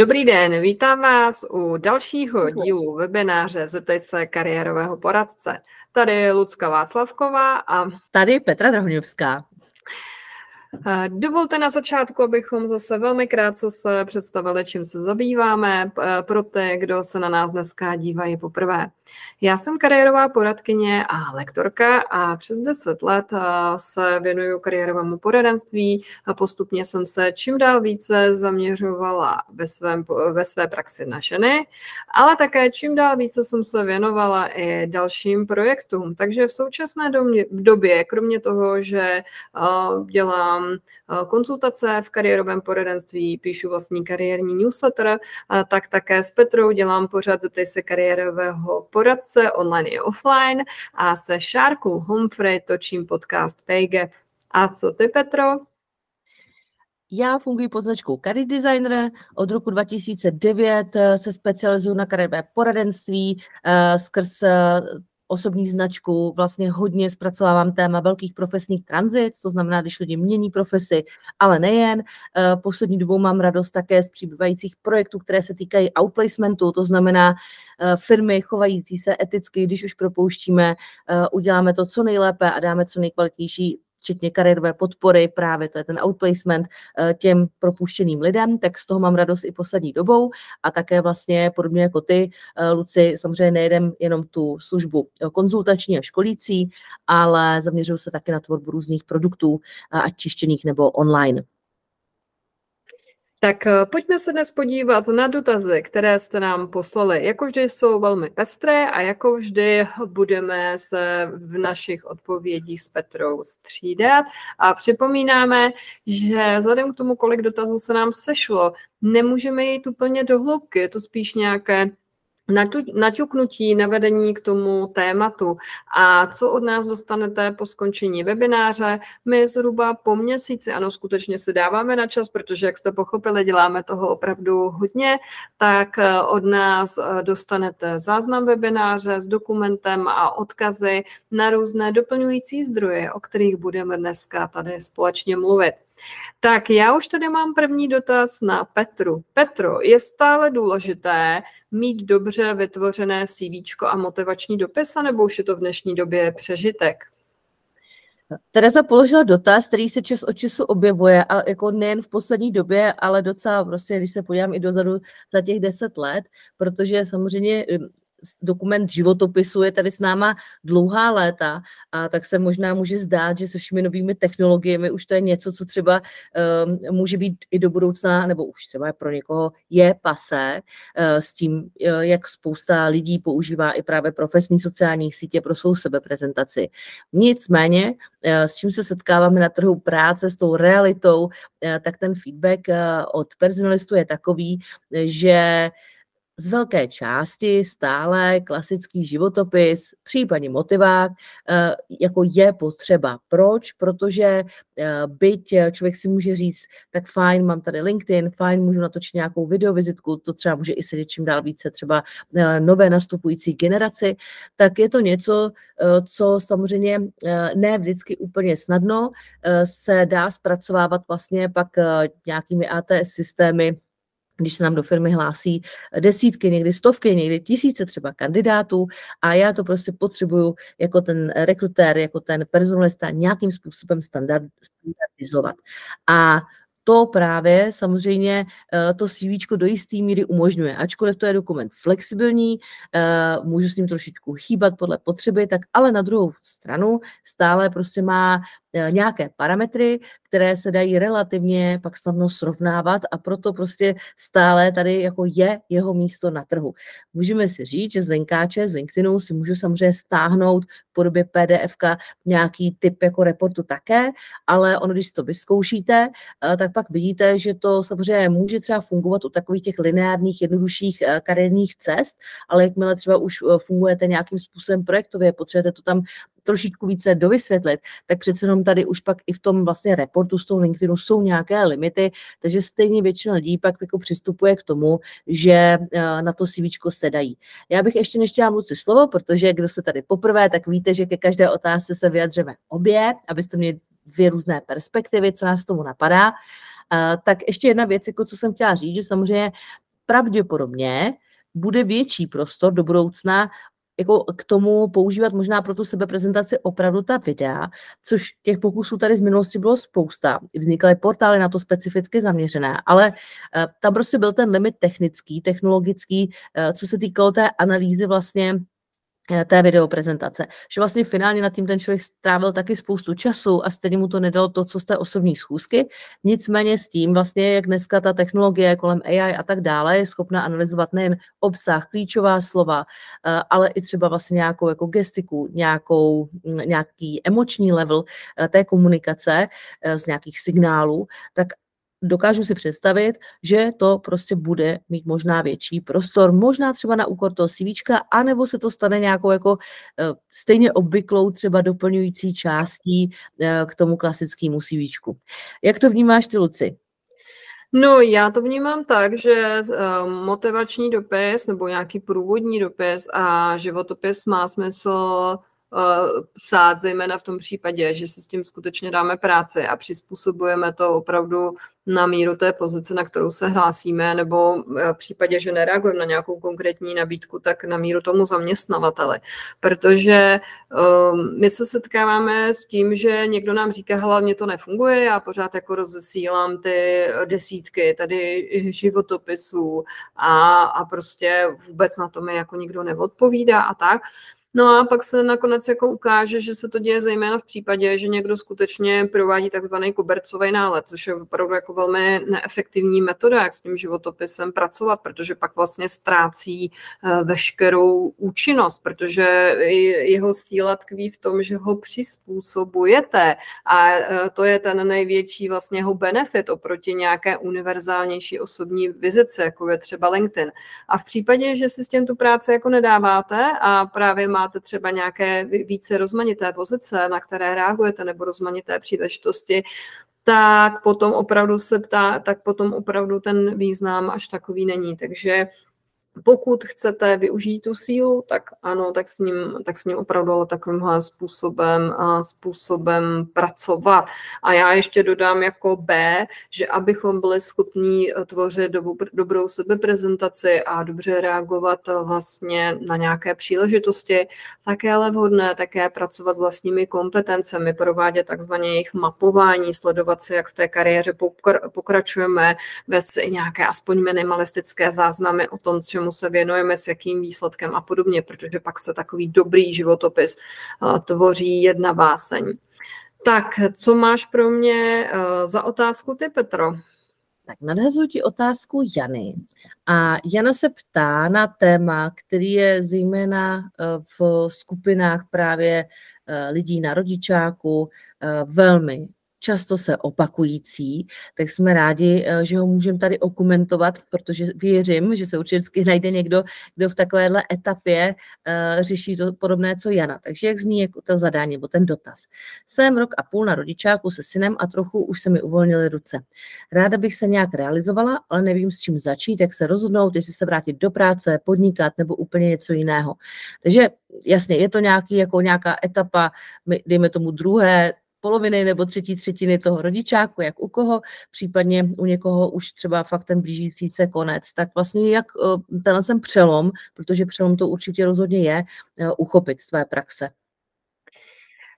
Dobrý den, vítám vás u dalšího dílu webináře Zeptej se kariérového poradce. Tady je Lucka Václavková a tady Petra Drahoňovská. Dovolte na začátku, abychom zase velmi krátce se představili, čím se zabýváme pro ty, kdo se na nás dneska dívají poprvé. Já jsem kariérová poradkyně a lektorka a přes 10 let se věnuju kariérovému poradenství. Postupně jsem se čím dál více zaměřovala ve, svém, ve své praxi na ženy, ale také čím dál více jsem se věnovala i dalším projektům. Takže v současné době, kromě toho, že dělám dělám eh, konzultace v kariérovém poradenství, píšu vlastní kariérní newsletter, tak také s Petrou dělám pořád zeptej se kariérového poradce online i offline a se Šárkou Humphrey točím podcast Paygap. A co ty, Petro? Já funguji pod značkou Career Designer. Od roku 2009 eh, se specializuju na kariérové poradenství eh, skrz osobní značku, vlastně hodně zpracovávám téma velkých profesních tranzit, to znamená, když lidi mění profesi, ale nejen. Eh, poslední dobou mám radost také z přibývajících projektů, které se týkají outplacementu, to znamená eh, firmy chovající se eticky, když už propouštíme, eh, uděláme to co nejlépe a dáme co nejkvalitnější včetně kariérové podpory, právě to je ten outplacement eh, těm propuštěným lidem, tak z toho mám radost i poslední dobou a také vlastně podobně jako ty, eh, Luci, samozřejmě nejedem jenom tu službu eh, konzultační a školící, ale zaměřuju se také na tvorbu různých produktů, ať čištěných nebo online. Tak eh, pojďme se dnes podívat na dotazy, které jste nám poslali. Jako vždy jsou velmi pestré a jako vždy budeme se v našich odpovědích s Petrou střídat. A připomínáme, že vzhledem k tomu, kolik dotazů se nám sešlo, nemůžeme jít úplně do hloubky. Je to spíš nějaké naťuknutí, navedení k tomu tématu. A co od nás dostanete po skončení webináře? My zhruba po měsíci, ano, skutečně si dáváme na čas, protože, jak jste pochopili, děláme toho opravdu hodně, tak eh, od nás eh, dostanete záznam webináře s dokumentem a odkazy na různé doplňující zdroje, o kterých budeme dneska tady společně mluvit. Tak já už tady mám první dotaz na Petru. Petro, je stále důležité mít dobře vytvořené CV a motivační dopis, nebo už je to v dnešní době přežitek? Tereza položila dotaz, který se čas od času objevuje, a jako nejen v poslední době, ale docela prostě, když se podívám i dozadu za těch deset let, protože samozřejmě dokument životopisu je tady s náma dlouhá léta a tak se možná může zdát, že se všemi novými technologiemi už to je něco, co třeba um, může být i do budoucna, nebo už třeba pro někoho je pasé uh, s tím, uh, jak spousta lidí používá i právě profesní sociální sítě pro svou sebeprezentaci. Nicméně, uh, s čím se setkáváme na trhu práce, s tou realitou, uh, tak ten feedback uh, od personalistů je takový, že z velké části stále klasický životopis, případně motivák, eh, jako je potřeba. Proč? Protože eh, byť člověk si může říct, tak fajn, mám tady LinkedIn, fajn, můžu natočit nějakou videovizitku, to třeba může i sedět čím dál více třeba eh, nové nastupující generaci, tak je to něco, co samozřejmě ne vždycky úplně snadno se dá zpracovávat vlastně pak nějakými ATS systémy, když se nám do firmy hlásí desítky, někdy stovky, někdy tisíce třeba kandidátů a já to prostě potřebuju jako ten rekrutér, jako ten personalista nějakým způsobem standardizovat. A to právě samozřejmě eh, to CV do jisté míry umožňuje. Ačkoliv to je dokument flexibilní, eh, můžu s ním trošičku chýbat podle potřeby, tak ale na druhou stranu stále prostě má nějaké parametry, které se dají relativně pak snadno srovnávat a proto prostě stále tady jako je jeho místo na trhu. Můžeme si říct, že z linkáče, z LinkedInu si můžu samozřejmě stáhnout v podobě PDF nějaký typ jako reportu také, ale ono, když to vyzkoušíte, eh, tak pak vidíte, že to samozřejmě může třeba fungovat u takových těch lineárních, jednodušších eh, kariérních cest, ale jakmile třeba už fungujete nějakým způsobem projektově, potřebujete to tam trošičku více dovysvětlit, tak přece jenom tady už pak i v tom vlastně reportu z toho LinkedInu jsou nějaké limity, takže stejně většina lidí pak jako přistupuje k tomu, že eh, na to CV sedají. Já bych ještě nechtěla mluvit slovo, protože kdo se tady poprvé, tak víte, že ke každé otázce se vyjadřeme obě, abyste měli dvě různé perspektivy, co nás tomu napadá. Uh, tak ještě jedna věc, jako co jsem chtěla říct, že samozřejmě pravděpodobně bude větší prostor do budoucna jako k tomu používat možná pro tu sebeprezentaci opravdu ta videa, což těch pokusů tady z minulosti bylo spousta. Vznikaly portály na to specificky zaměřené, ale uh, tam prostě byl ten limit technický, technologický, uh, co se týkalo té analýzy vlastně Eh, té videoprezentace. Že vlastně finálně nad tím ten člověk strávil taky spoustu času a stejně mu to nedalo to, co z té osobní schůzky. Nicméně s tím vlastně, jak dneska ta technologie kolem AI a tak dále je schopna analyzovat nejen obsah, klíčová slova, eh, ale i třeba vlastně nějakou jako gestiku, nějakou, nějaký emoční level eh, té komunikace z nějakých signálů, tak dokážu si představit, že to prostě bude mít možná větší prostor, možná třeba na úkor toho CV, anebo se to stane nějakou jako uh, stejně obvyklou třeba doplňující částí uh, k tomu klasickému CV. Jak to vnímáš ty, Luci? No, já to vnímám tak, že uh, motivační dopis nebo nějaký průvodní dopis a životopis má smysl Eh, psát, zejména v tom případě, že si s tím skutečně dáme práci a přizpůsobujeme to opravdu na míru té pozice, na kterou se hlásíme, nebo eh, v případě, že nereagujeme na nějakou konkrétní nabídku, tak na míru tomu zaměstnavateli. Protože um, my se setkáváme s tím, že někdo nám říká, hlavně to nefunguje, já pořád jako rozesílám ty desítky tady životopisů a, a prostě vůbec na to mi jako nikdo neodpovídá a tak. No a pak se nakonec jako ukáže, že se to děje zejména v případě, že někdo skutečně provádí takzvaný kobercový nálet, což je opravdu jako velmi neefektivní metoda, jak s tím životopisem pracovat, protože pak vlastně ztrácí eh, veškerou účinnost, protože jeho síla tkví v tom, že ho přizpůsobujete a eh, to je ten největší vlastně jeho benefit oproti nějaké univerzálnější osobní vizice, jako je třeba LinkedIn. A v případě, že si s tím tu práci jako nedáváte a právě máte třeba nějaké více rozmanité pozice, na které reagujete, nebo rozmanité příležitosti, tak potom opravdu se ptá, tak potom opravdu ten význam až takový není. Takže pokud chcete využít tu sílu, tak ano, tak s ním, tak s ním opravdu ale takovýmhle způsobem, způsobem pracovat. A já ještě dodám jako B, že abychom byli schopní eh, tvořit dobrou sebeprezentaci a dobře reagovat eh, vlastně na nějaké příležitosti, tak je ale vhodné také pracovat s vlastními kompetencemi, provádět takzvaně jejich mapování, sledovat si, jak v té kariéře pokračujeme, bez nějaké aspoň minimalistické záznamy o tom, čemu čemu se věnujeme, s jakým výsledkem a podobně, protože pak se takový dobrý životopis eh, tvoří jedna báseň. Tak, co máš pro mě eh, za otázku ty, Petro? Tak nadhazuji ti otázku Jany. A Jana se ptá na téma, který je zejména eh, v skupinách právě lidí na rodičáku velmi často se opakující, tak jsme rádi, eh, že ho můžeme tady okumentovat, protože věřím, že se určitě najde někdo, kdo v takovéhle etapě uh, řeší to podobné, co Jana. Takže jak zní jako to zadání nebo ten dotaz. Jsem rok a půl na rodičáku se synem a trochu už se mi uvolnily ruce. Ráda bych se nějak realizovala, ale nevím, s čím začít, jak se rozhodnout, jestli se vrátit do práce, podnikat nebo úplně něco jiného. Takže jasně, je to nějaký, jako nějaká etapa, dejme tomu druhé, poloviny nebo třetí třetiny toho rodičáku, jak u koho, případně u někoho už třeba fakt ten blížící se konec. Tak vlastně jak eh, tenhle jsem přelom, protože přelom to určitě rozhodně je, eh, uchopit z tvé praxe.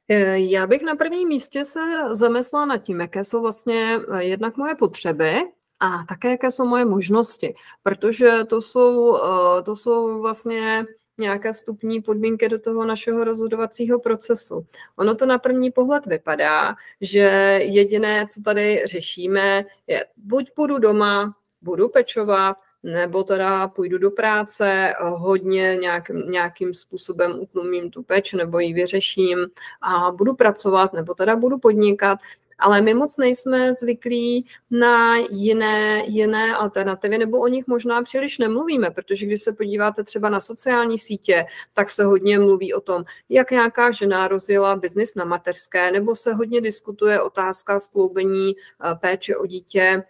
Eh, já bych na prvním místě se zamyslela nad tím, jaké jsou vlastně jednak moje potřeby a také jaké jsou moje možnosti, protože to jsou, to jsou vlastně nějaké vstupní podmínky do toho našeho rozhodovacího procesu. Ono to na první pohled vypadá, že jediné, co tady řešíme, je buď budu doma, budu pečovat, nebo teda půjdu do práce, hodně nějakým, nějakým způsobem utlumím tu peč nebo ji vyřeším a budu pracovat, nebo teda budu podnikat ale my moc nejsme zvyklí na jiné, jiné alternativy, nebo o nich možná příliš nemluvíme, protože když se podíváte třeba na sociální sítě, tak se hodně mluví o tom, jak nějaká žena rozjela biznis na mateřské, nebo se hodně diskutuje otázka skloubení eh, péče o dítě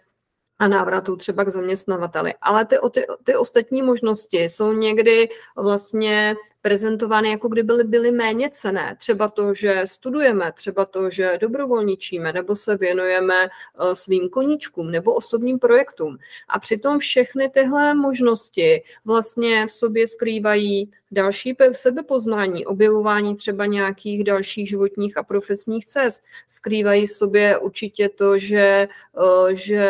a návratu třeba k zaměstnavateli. Ale ty, ty, ty ostatní možnosti jsou někdy vlastně prezentovány, jako kdyby byly, byly méně cené. Třeba to, že studujeme, třeba to, že dobrovolničíme, nebo se věnujeme eh, svým koníčkům nebo osobním projektům. A přitom všechny tyhle možnosti vlastně v sobě skrývají další sebepoznání, objevování třeba nějakých dalších životních a profesních cest. Skrývají v sobě určitě to, že, eh, že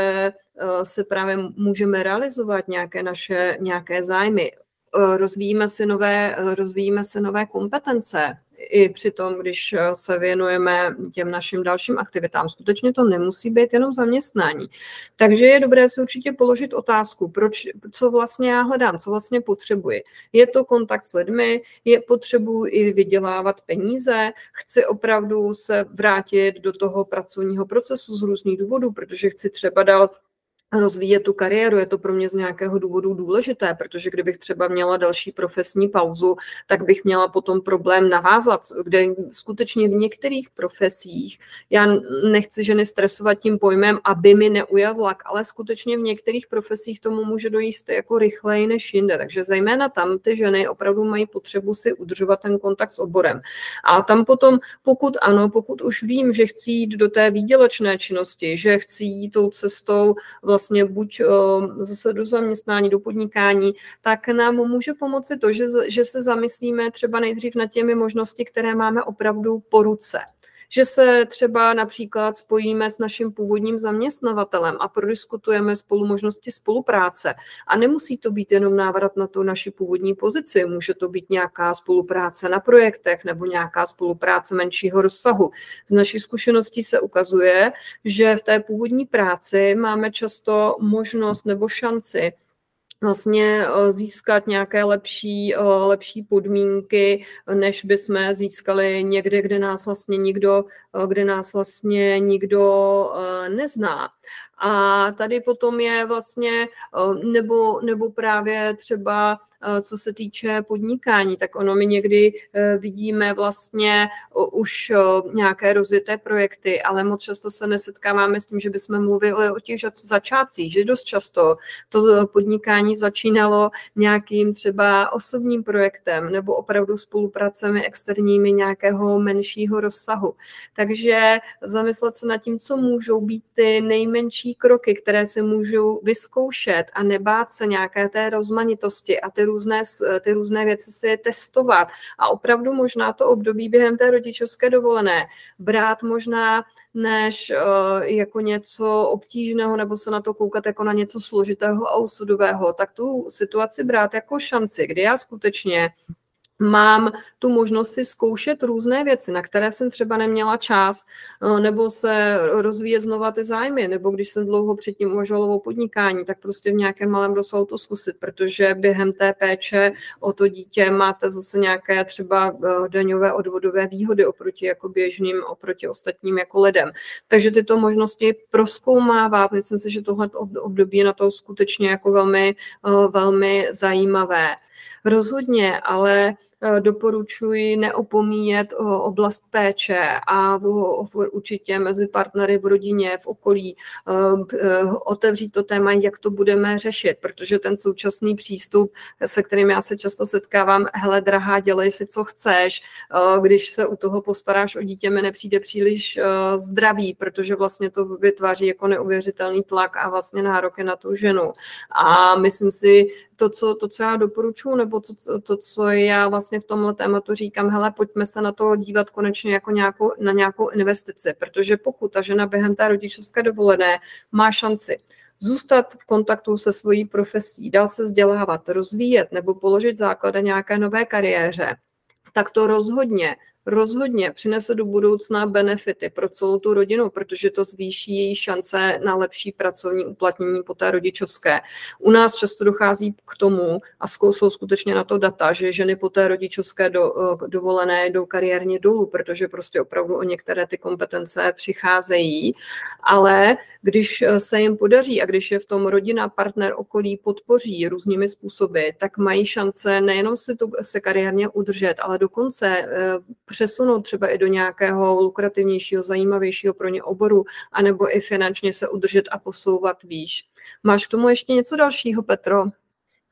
eh, se právě můžeme realizovat nějaké naše nějaké zájmy. Eh, rozvíjíme si nové, rozvíjíme si nové kompetence, i při tom, když eh, se věnujeme těm našim dalším aktivitám. Skutečně to nemusí být jenom zaměstnání. Takže je dobré si určitě položit otázku, proč, co vlastně já hledám, co vlastně potřebuji. Je to kontakt s lidmi, je potřebuji i vydělávat peníze, chci opravdu se vrátit do toho pracovního procesu z různých důvodů, protože chci třeba dál rozvíjet tu kariéru. Je to pro mě z nějakého důvodu důležité, protože kdybych třeba měla další profesní pauzu, tak bych měla potom problém navázat, kde skutečně v některých profesích, já nechci ženy stresovat tím pojmem, aby mi neujel vlak, ale skutečně v některých profesích tomu může dojít jako rychleji než jinde. Takže zejména tam ty ženy opravdu mají potřebu si udržovat ten kontakt s oborem. A tam potom, pokud ano, pokud už vím, že chci jít do té výdělečné činnosti, že chci jít tou cestou vlastně vlastně buď zase do zaměstnání, do podnikání, tak nám může pomoci to, že, že se zamyslíme třeba nejdřív nad těmi možnosti, které máme opravdu po ruce že se třeba například spojíme s naším původním zaměstnavatelem a prodiskutujeme spolu možnosti spolupráce. A nemusí to být jenom návrat na tu naši původní pozici, může to být nějaká spolupráce na projektech nebo nějaká spolupráce menšího rozsahu. Z naší zkušeností se ukazuje, že v té původní práci máme často možnost nebo šanci vlastně eh, získat nějaké lepší, eh, lepší podmínky, než bychom získali někde, kde nás vlastně nikdo, eh, kde nás vlastně nikdo nezná. A tady potom je vlastně, nebo, nebo právě třeba co se týče podnikání, tak ono my někdy eh, vidíme vlastně už nějaké rozjeté projekty, ale moc často se nesetkáváme s tím, že bychom mluvili o těch začátcích, že dost často to podnikání začínalo nějakým třeba osobním projektem nebo opravdu spolupracemi externími nějakého menšího rozsahu. Takže zamyslet se nad tím, co můžou být ty nejmenší kroky, které se můžou vyzkoušet a nebát se nějaké té rozmanitosti a ty různé, ty různé věci si je testovat. A opravdu možná to období během té rodičovské dovolené brát možná než uh, jako něco obtížného nebo se na to koukat jako na něco složitého a osudového, tak tu situaci brát jako šanci, kdy já skutečně mám tu možnost si zkoušet různé věci, na které jsem třeba neměla čas, eh, nebo se rozvíjet znova ty zájmy, nebo když jsem dlouho předtím uvažovala o podnikání, tak prostě v nějakém malém rozsahu to zkusit, protože během té péče o to dítě máte zase nějaké třeba eh, daňové odvodové výhody oproti jako běžným, oproti ostatním jako lidem. Takže tyto možnosti proskoumávat, myslím si, že tohle období je na to skutečně jako velmi, eh, velmi zajímavé. Rozhodně, ale doporučuji neopomíjet eh, oblast péče a určitě mezi partnery v rodině, v okolí eh, otevřít to téma, jak to budeme řešit, protože ten současný přístup, se kterým já se často setkávám, hele drahá, dělej si, co chceš, když se u toho postaráš o dítě, mi nepřijde příliš zdravý, protože vlastně to vytváří jako neuvěřitelný tlak a vlastně nároky na tu ženu. A myslím si, to, co, to, co já doporučuji, nebo to, to, co já vlastně v tomhle tématu říkám, hele, pojďme se na to dívat konečně jako nějakou, na nějakou investici, protože pokud ta žena během té rodičovské dovolené má šanci zůstat v kontaktu se svojí profesí, dál se vzdělávat, rozvíjet nebo položit základy nějaké nové kariéře, tak to rozhodně rozhodně přinese do budoucna benefity pro celou tu rodinu, protože to zvýší její šance na lepší pracovní uplatnění po té rodičovské. U nás často dochází k tomu, a jsou skutečně na to data, že ženy po té rodičovské do, eh, dovolené jdou kariérně dolů, protože prostě opravdu o některé ty kompetence přicházejí, ale když eh, se jim podaří a když je v tom rodina, partner, okolí podpoří různými způsoby, tak mají šance nejenom si to, se kariérně udržet, ale dokonce eh, přesunout třeba i do nějakého lukrativnějšího, zajímavějšího pro ně oboru, anebo i finančně se udržet a posouvat výš. Máš k tomu ještě něco dalšího, Petro?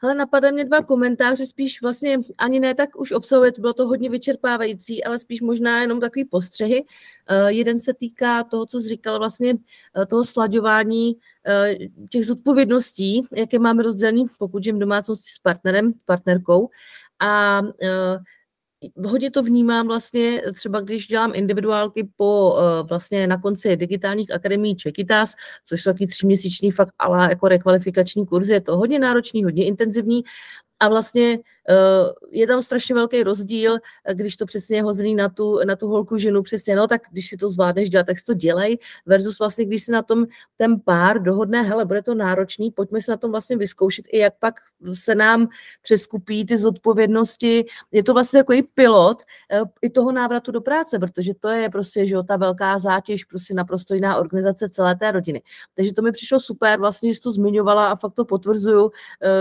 Ale napadá mě dva komentáře, spíš vlastně ani ne tak už obsahuje, to bylo to hodně vyčerpávající, ale spíš možná jenom takový postřehy. Uh, jeden se týká toho, co jsi říkal, vlastně uh, toho slaďování uh, těch zodpovědností, jaké máme rozdělený, pokud žijem domácnosti s partnerem, partnerkou. A hodně to vnímám vlastně třeba, když dělám individuálky po vlastně na konci digitálních akademií Čekitas, což jsou taky tříměsíční fakt ale jako rekvalifikační kurzy, je to hodně náročný, hodně intenzivní a vlastně Eh, je tam strašně velký rozdíl, eh, když to přesně je hozený na tu, na tu holku ženu, přesně, no tak když si to zvládneš dělat, tak si to dělej, versus vlastně, když si na tom ten pár dohodne, hele, bude to náročný, pojďme se na tom vlastně vyzkoušet i jak pak se nám přeskupí ty zodpovědnosti. Je to vlastně takový pilot eh, i toho návratu do práce, protože to je prostě, že jo, ta velká zátěž, prostě naprosto jiná organizace celé té rodiny. Takže to mi přišlo super, vlastně, že jsi to zmiňovala a fakt to potvrzuju,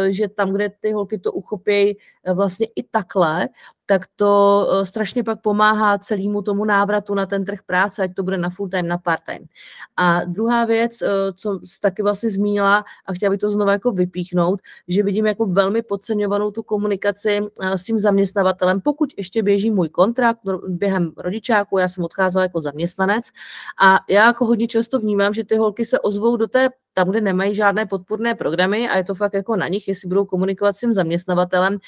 že tam, kde ty holky to uchopějí, Eh, vlastně i takhle, tak to eh, strašně pak pomáhá celému tomu návratu na ten trh práce, ať to bude na full time, na part time. A druhá věc, eh, co jsi taky vlastně zmínila a chtěla bych to znovu jako vypíchnout, že vidím jako velmi podceňovanou tu komunikaci s tím zaměstnavatelem, pokud ještě běží můj kontrakt během rodičáku, já jsem odcházela jako zaměstnanec a já jako hodně často vnímám, že ty holky se ozvou do té tam, kde nemají žádné podpůrné programy a je to fakt jako na nich, jestli budou komunikovat s tím zaměstnavatelem,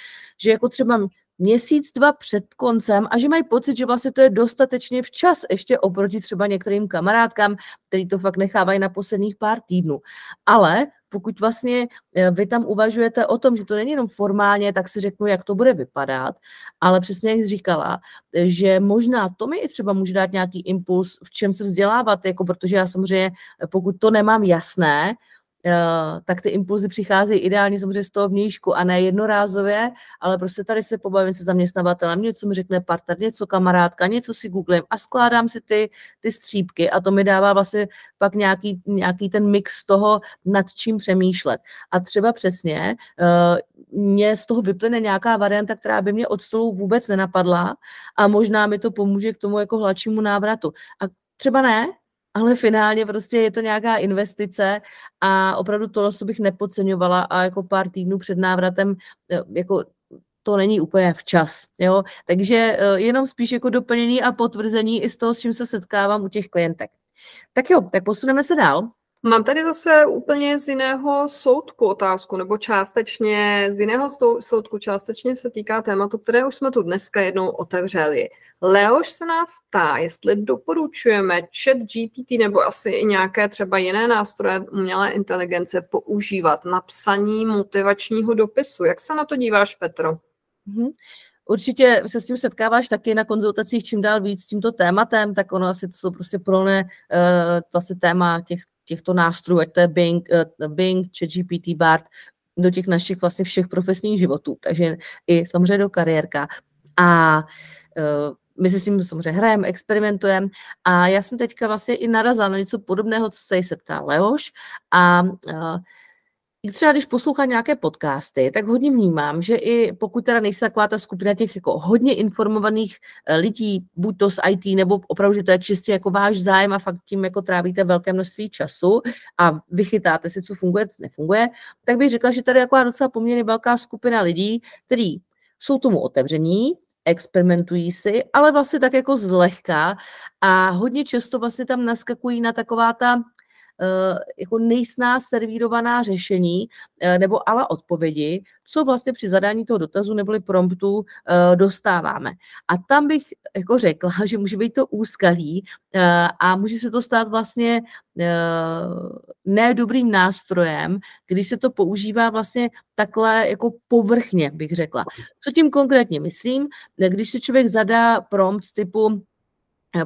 že jako třeba měsíc, dva před koncem a že mají pocit, že vlastně to je dostatečně včas ještě oproti třeba některým kamarádkám, který to fakt nechávají na posledních pár týdnů. Ale pokud vlastně eh, vy tam uvažujete o tom, že to není jenom formálně, tak si řeknu, jak to bude vypadat, ale přesně jak jsi říkala, že možná to mi i třeba může dát nějaký impuls, v čem se vzdělávat, jako protože já samozřejmě, pokud to nemám jasné, Eh, tak ty impulzy přicházejí ideálně samozřejmě z toho vnějšku a ne jednorázově, ale prostě tady se pobavím se zaměstnavatelem, něco mi řekne partner, něco kamarádka, něco si googlím a skládám si ty, ty střípky a to mi dává vlastně pak nějaký, nějaký ten mix toho, nad čím přemýšlet. A třeba přesně uh, mě z toho vyplyne nějaká varianta, která by mě od stolu vůbec nenapadla a možná mi to pomůže k tomu jako hladšímu návratu. A třeba ne, ale finálně prostě je to nějaká investice a opravdu tohle bych nepodceňovala a jako pár týdnů před návratem eh, jako to není úplně včas. Jo? Takže eh, jenom spíš jako doplnění a potvrzení i z toho, s čím se setkávám u těch klientek. Tak jo, tak posuneme se dál. Mám tady zase úplně z jiného soudku otázku, nebo částečně z jiného soudku, částečně se týká tématu, které už jsme tu dneska jednou otevřeli. Leoš se nás ptá, jestli doporučujeme chat GPT nebo asi i nějaké třeba jiné nástroje umělé inteligence používat na psaní motivačního dopisu. Jak se na to díváš, Petro? Mm-hmm. Určitě se s tím setkáváš taky na konzultacích čím dál víc s tímto tématem, tak ono asi to jsou prostě plné uh, vlastně téma těch těchto nástrojů, ať to je Bing, uh, Bing ChatGPT, BART, do těch našich vlastně všech profesních životů, takže i samozřejmě do kariérka. A uh, my si s tím samozřejmě hrajeme, experimentujeme a já jsem teďka vlastně i narazila na něco podobného, co se se ptá Leoš a uh, třeba když poslouchám nějaké podcasty, tak hodně vnímám, že i pokud teda nejsi taková ta skupina těch jako hodně informovaných eh, lidí, buď to z IT, nebo opravdu, že to je čistě jako váš zájem a fakt tím jako trávíte velké množství času a vychytáte si, co funguje, co nefunguje, tak bych řekla, že tady je taková docela poměrně velká skupina lidí, kteří jsou tomu otevření, experimentují si, ale vlastně tak jako zlehka a hodně často vlastně tam naskakují na taková ta jako nejsná servírovaná řešení eh, nebo ale odpovědi, co vlastně při zadání toho dotazu neboli promptu eh, dostáváme. A tam bych jako řekla, že může být to úskalí a může se to stát vlastně ne dobrým nástrojem, když se to používá vlastně takhle jako povrchně, bych řekla. Co tím konkrétně myslím? Když se člověk zadá prompt typu Eh,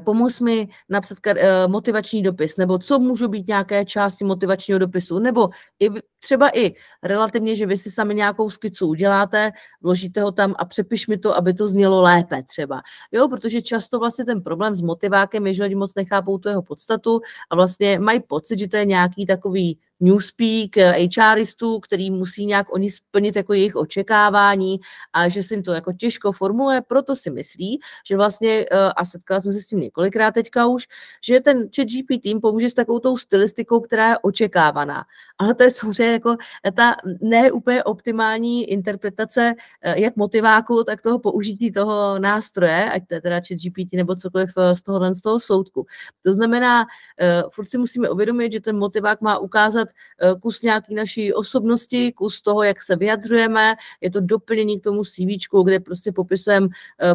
pomoz mi napsat eh, motivační dopis, nebo co můžou být nějaké části motivačního dopisu, nebo i třeba i relativně, že vy si sami nějakou skicu uděláte, vložíte ho tam a přepiš mi to, aby to znělo lépe třeba. Jo, protože často vlastně ten problém s motivákem je, že lidi moc nechápou tu jeho podstatu a vlastně mají pocit, že to je nějaký takový newspeak HRistů, který musí nějak oni splnit jako jejich očekávání a že se jim to jako těžko formuluje, proto si myslí, že vlastně, eh, a setkala jsem se s tím několikrát teďka už, že ten chat GPT pomůže s takovou tou stylistikou, která je očekávaná. Ale to je samozřejmě jako ta ne úplně optimální interpretace jak motiváku, tak toho použití toho nástroje, ať to je teda chat GPT nebo cokoliv z tohohle z toho soudku. To znamená, furt si musíme uvědomit, že ten motivák má ukázat kus nějaký naší osobnosti, kus toho, jak se vyjadřujeme, je to doplnění k tomu CV, kde prostě popisujeme,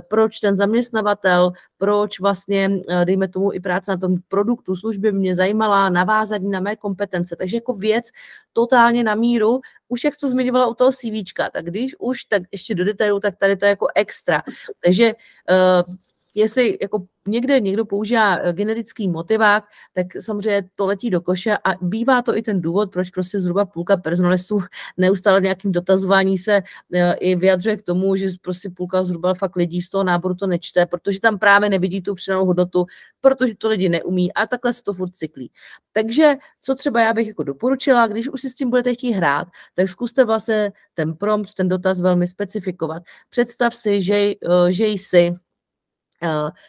proč ten zaměstnavatel, proč vlastně, dejme tomu i práce na tom produktu, službě mě zajímala, navázat na mé kompetence. Takže jako věc totálně na míru, už jak to zmiňovala u toho CV, tak když už, tak ještě do detailu, tak tady to je jako extra. Takže uh, jestli jako někde někdo používá eh, generický motivák, tak samozřejmě to letí do koše a bývá to i ten důvod, proč prostě zhruba půlka personalistů neustále nějakým dotazování se eh, i vyjadřuje k tomu, že prostě půlka zhruba fakt lidí z toho náboru to nečte, protože tam právě nevidí tu přidanou hodnotu, protože to lidi neumí a takhle se to furt cyklí. Takže co třeba já bych jako doporučila, když už si s tím budete chtít hrát, tak zkuste vlastně ten prompt, ten dotaz velmi specifikovat. Představ si, že, eh, že jsi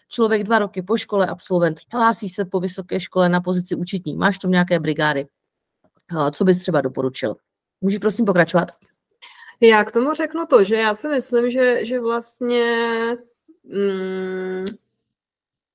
člověk dva roky po škole, absolvent, hlásí se po vysoké škole na pozici účetní, máš tam nějaké brigády. Eh, co bys třeba doporučil? Můžeš prosím pokračovat? Já k tomu řeknu to, že já si myslím, že, že vlastně mm,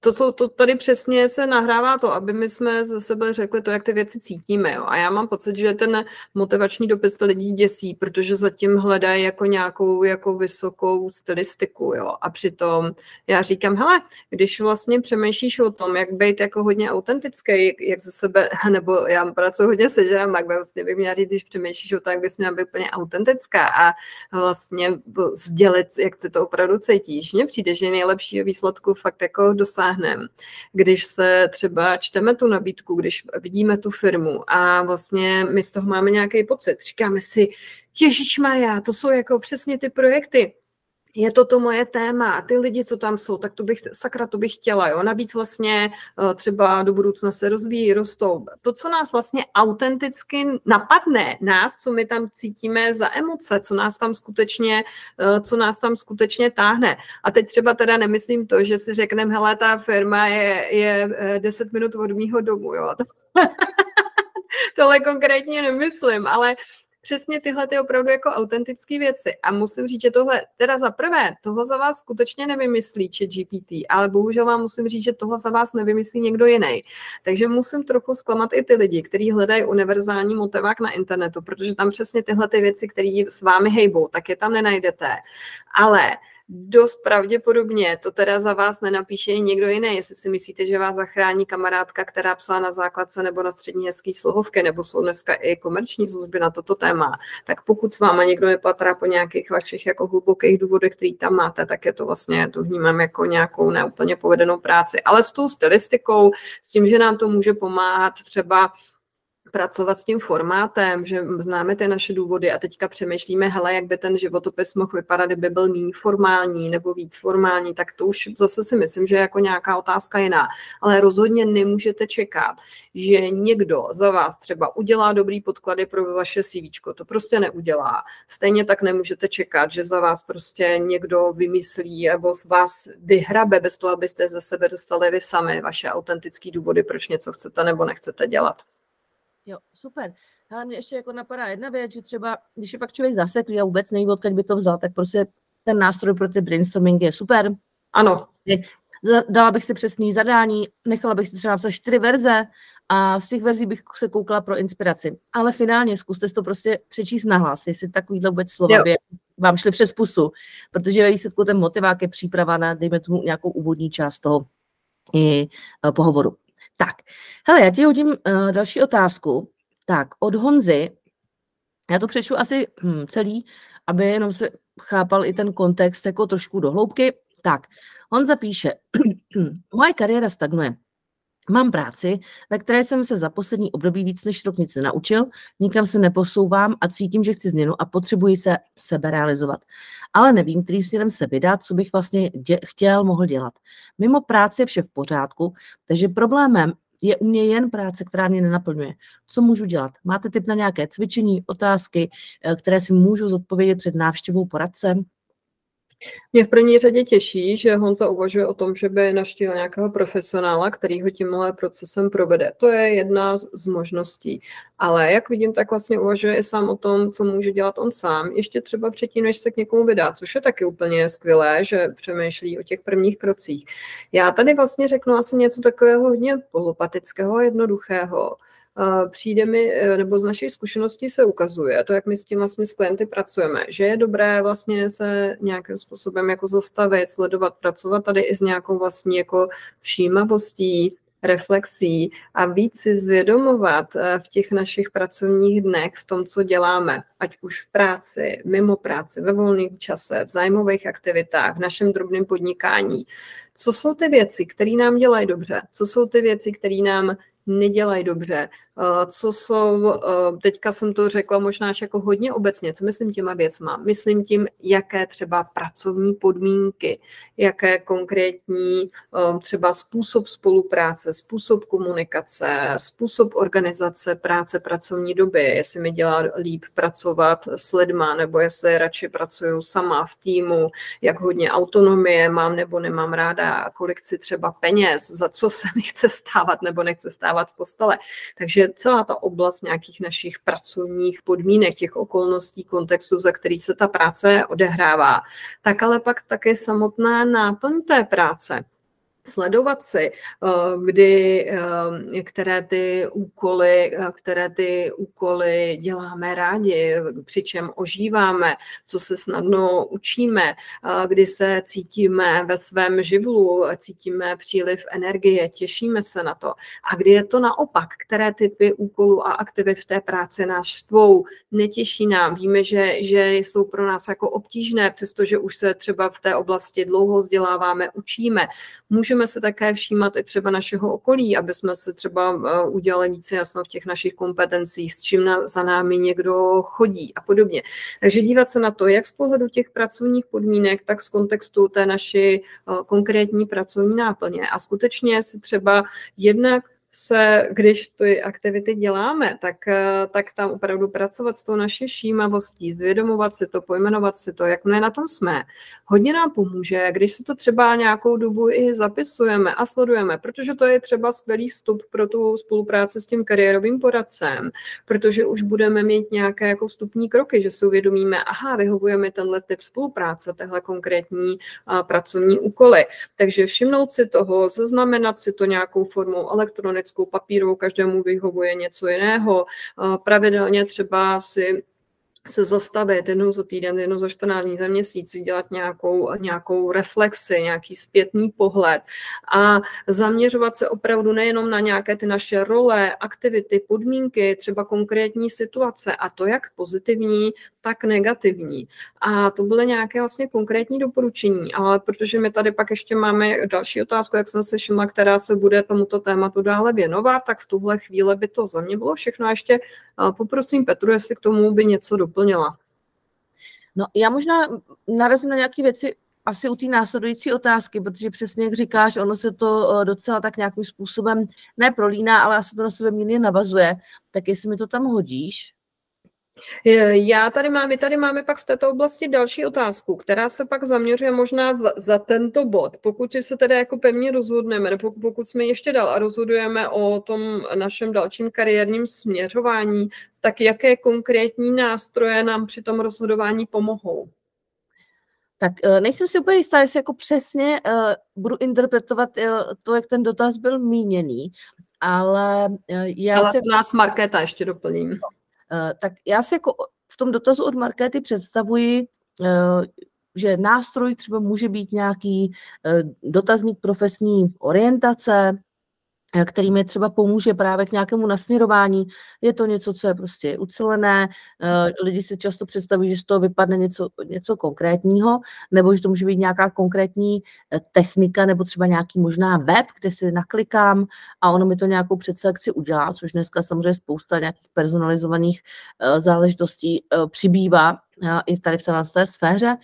to, jsou, to tady přesně se nahrává to, aby my jsme ze sebe řekli to, jak ty věci cítíme. Jo. A já mám pocit, že ten motivační dopis lidí děsí, protože zatím hledají jako nějakou jako vysokou stylistiku. Jo. A přitom já říkám, hele, když vlastně přemýšlíš o tom, jak být jako hodně autentický, jak, ze sebe, nebo já pracuji hodně se ženama, vlastně bych měla říct, když přemýšlíš o tom, jak bys měla být úplně autentická a vlastně sdělit, jak se to opravdu cítíš. Mně přijde, že nejlepšího výsledku fakt jako dosáhne dosáhneme, když se třeba čteme tu nabídku, když vidíme tu firmu a vlastně my z toho máme nějaký pocit. Říkáme si, Ježíš Maria, to jsou jako přesně ty projekty, je to to moje téma, ty lidi, co tam jsou, tak to bych, sakra, to bych chtěla, jo. Navíc vlastně eh, třeba do budoucna se rozvíjí, rostou. To, co nás vlastně autenticky napadne, nás, co my tam cítíme za emoce, co nás tam skutečně, eh, co nás tam skutečně táhne. A teď třeba teda nemyslím to, že si řekneme, hele, ta firma je, je 10 eh, minut od mýho domu, jo. Tohle konkrétně nemyslím, ale přesně tyhle ty opravdu jako autentické věci. A musím říct, že tohle, teda za prvé, toho za vás skutečně nevymyslí chat GPT, ale bohužel vám musím říct, že toho za vás nevymyslí někdo jiný. Takže musím trochu zklamat i ty lidi, kteří hledají univerzální motivák na internetu, protože tam přesně tyhle ty věci, které s vámi hejbou, tak je tam nenajdete. Ale dost pravděpodobně to teda za vás nenapíše někdo jiný. Jestli si myslíte, že vás zachrání kamarádka, která psala na základce nebo na střední hezký slohovky, nebo jsou dneska i komerční služby na toto téma, tak pokud s váma někdo nepatrá po nějakých vašich jako hlubokých důvodech, který tam máte, tak je to vlastně, to vnímám jako nějakou neúplně povedenou práci. Ale s tou stylistikou, s tím, že nám to může pomáhat třeba pracovat s tím formátem, že známe ty naše důvody a teďka přemýšlíme, hele, jak by ten životopis mohl vypadat, kdyby byl méně formální nebo víc formální, tak to už zase si myslím, že je jako nějaká otázka jiná. Ale rozhodně nemůžete čekat, že někdo za vás třeba udělá dobrý podklady pro vaše CV. To prostě neudělá. Stejně tak nemůžete čekat, že za vás prostě někdo vymyslí nebo z vás vyhrabe bez toho, abyste ze sebe dostali vy sami vaše autentické důvody, proč něco chcete nebo nechcete dělat. Jo, super. Ale mě ještě jako napadá jedna věc, že třeba, když je fakt člověk zaseklý a vůbec neví, odkud by to vzal, tak prostě ten nástroj pro ty brainstormingy je super. Ano. Dala bych si přesný zadání, nechala bych si třeba napsat čtyři verze a z těch verzí bych se koukala pro inspiraci. Ale finálně zkuste to prostě přečíst nahlas, jestli takovýhle vůbec slova by vám šly přes pusu, protože ve výsledku ten motivák je příprava na, dejme tomu, nějakou úvodní část toho i uh, pohovoru. Tak, hele, já ti hodím uh, další otázku. Tak, od Honzy, já to přečtu asi hm, celý, aby jenom se chápal i ten kontext jako trošku do hloubky. Tak, Honza píše, moje kariéra stagnuje. Mám práci, ve které jsem se za poslední období víc než rok nic nenaučil, nikam se neposouvám a cítím, že chci změnu a potřebuji se sebe realizovat. Ale nevím, který směrem se vydat, co bych vlastně dě- chtěl, mohl dělat. Mimo práci je vše v pořádku, takže problémem je u mě jen práce, která mě nenaplňuje. Co můžu dělat? Máte tip na nějaké cvičení, otázky, eh, které si můžu zodpovědět před návštěvou poradcem? Mě v první řadě těší, že Honza uvažuje o tom, že by naštívil nějakého profesionála, který ho tímhle procesem provede. To je jedna z možností. Ale jak vidím, tak vlastně uvažuje i sám o tom, co může dělat on sám, ještě třeba předtím, než se k někomu vydá, což je taky úplně skvělé, že přemýšlí o těch prvních krocích. Já tady vlastně řeknu asi něco takového hodně polopatického, jednoduchého přijde mi, e, nebo z naší zkušenosti se ukazuje, to, jak my s tím vlastně s klienty pracujeme, že je dobré vlastně se nějakým způsobem jako zastavit, sledovat, pracovat tady i s nějakou vlastní jako všímavostí, reflexí a víc si zvědomovat e, v těch našich pracovních dnech v tom, co děláme, ať už v práci, mimo práci, ve volném čase, v zájmových aktivitách, v našem drobném podnikání. Co jsou ty věci, které nám dělají dobře? Co jsou ty věci, které nám nedělají dobře, co jsou, eh, teďka jsem to řekla možná jako hodně obecně, co myslím těma věcma? Myslím tím, jaké třeba pracovní podmínky, jaké konkrétní eh, třeba způsob spolupráce, způsob komunikace, způsob organizace práce pracovní doby, jestli mi dělá líp pracovat s lidma, nebo jestli radši pracuju sama v týmu, jak hodně autonomie mám nebo nemám ráda, kolik si třeba peněz, za co se mi chce stávat nebo nechce stávat v postele. Takže celá ta oblast nějakých našich pracovních podmínek, těch okolností, kontextu, za který se ta práce odehrává, tak ale pak také samotná náplň té práce sledovat si, eh, kdy, eh, které ty úkoly, eh, které ty úkoly děláme rádi, přičem ožíváme, co se snadno učíme, kdy se cítíme ve svém živlu, cítíme příliv energie, těšíme se na to. A kdy je to naopak, které typy úkolů a aktivit v té práci nás štvou, netěší nám, víme, že, že jsou pro nás jako obtížné, přestože už se třeba v té oblasti dlouho vzděláváme, učíme. Můžeme můžeme se také všímat i třeba našeho okolí, aby jsme se třeba eh, udělali více jasno v těch našich kompetencích, s čím na, za námi někdo chodí a podobně. Takže dívat se na to, jak z pohledu těch pracovních podmínek, tak z kontextu té naší eh, konkrétní pracovní náplně. A skutečně si třeba jednak se, když ty aktivity děláme, tak, eh, tak tam opravdu pracovat s tou naší všímavostí, zvědomovat si to, pojmenovat si to, jak my na tom jsme. Hodně nám pomůže, když si to třeba nějakou dobu i zapisujeme a sledujeme, protože to je třeba skvělý vstup pro tu spolupráci s tím kariérovým poradcem, protože už budeme mít nějaké jako vstupní kroky, že si uvědomíme, aha, vyhovujeme tenhle typ spolupráce, tehle konkrétní a, pracovní úkoly. Takže všimnout si toho, zaznamenat si to nějakou formou elektronické elektronickou, papírovou, každému vyhovuje něco jiného. Pravidelně třeba si se zastavit jednou za týden, jednou za 14 dní, za měsíc, dělat nějakou, nějakou reflexi, nějaký zpětný pohled a zaměřovat se opravdu nejenom na nějaké ty naše role, aktivity, podmínky, třeba konkrétní situace a to jak pozitivní, tak negativní. A to byly nějaké vlastně konkrétní doporučení, ale protože my tady pak ještě máme další otázku, jak jsem se všimla, která se bude tomuto tématu dále věnovat, tak v tuhle chvíli by to za mě bylo všechno. A ještě poprosím Petru, jestli k tomu by něco doplnila. No, já možná narazím na nějaké věci asi u té následující otázky, protože přesně jak říkáš, ono se to eh, docela tak nějakým způsobem neprolíná, ale asi to na sebe mírně navazuje. Tak jestli mi to tam hodíš, já tady mám, my tady máme pak v této oblasti další otázku, která se pak zaměřuje možná za, za tento bod. Pokud se tedy jako pevně rozhodneme, nebo pokud jsme ještě dál a rozhodujeme o tom našem dalším kariérním směřování, tak jaké konkrétní nástroje nám při tom rozhodování pomohou? Tak eh, nejsem si úplně jistá, jestli jako přesně uh, budu interpretovat uh, to, jak ten dotaz byl míněný, ale uh, já ale si... nás Markéta ještě doplním. Eh, tak já si jako v tom dotazu od Markéty představuji, eh, že nástroj třeba může být nějaký eh, dotazník profesní orientace, který mi třeba pomůže právě k nějakému nasměrování. Je to něco, co je prostě ucelené, eh, lidi si často představují, že z toho vypadne něco, něco konkrétního, nebo že to může být nějaká konkrétní eh, technika, nebo třeba nějaký možná web, kde si naklikám a ono mi to nějakou předselekci udělá, což dneska samozřejmě spousta nějakých personalizovaných eh, záležitostí přibývá i tady v té sféře.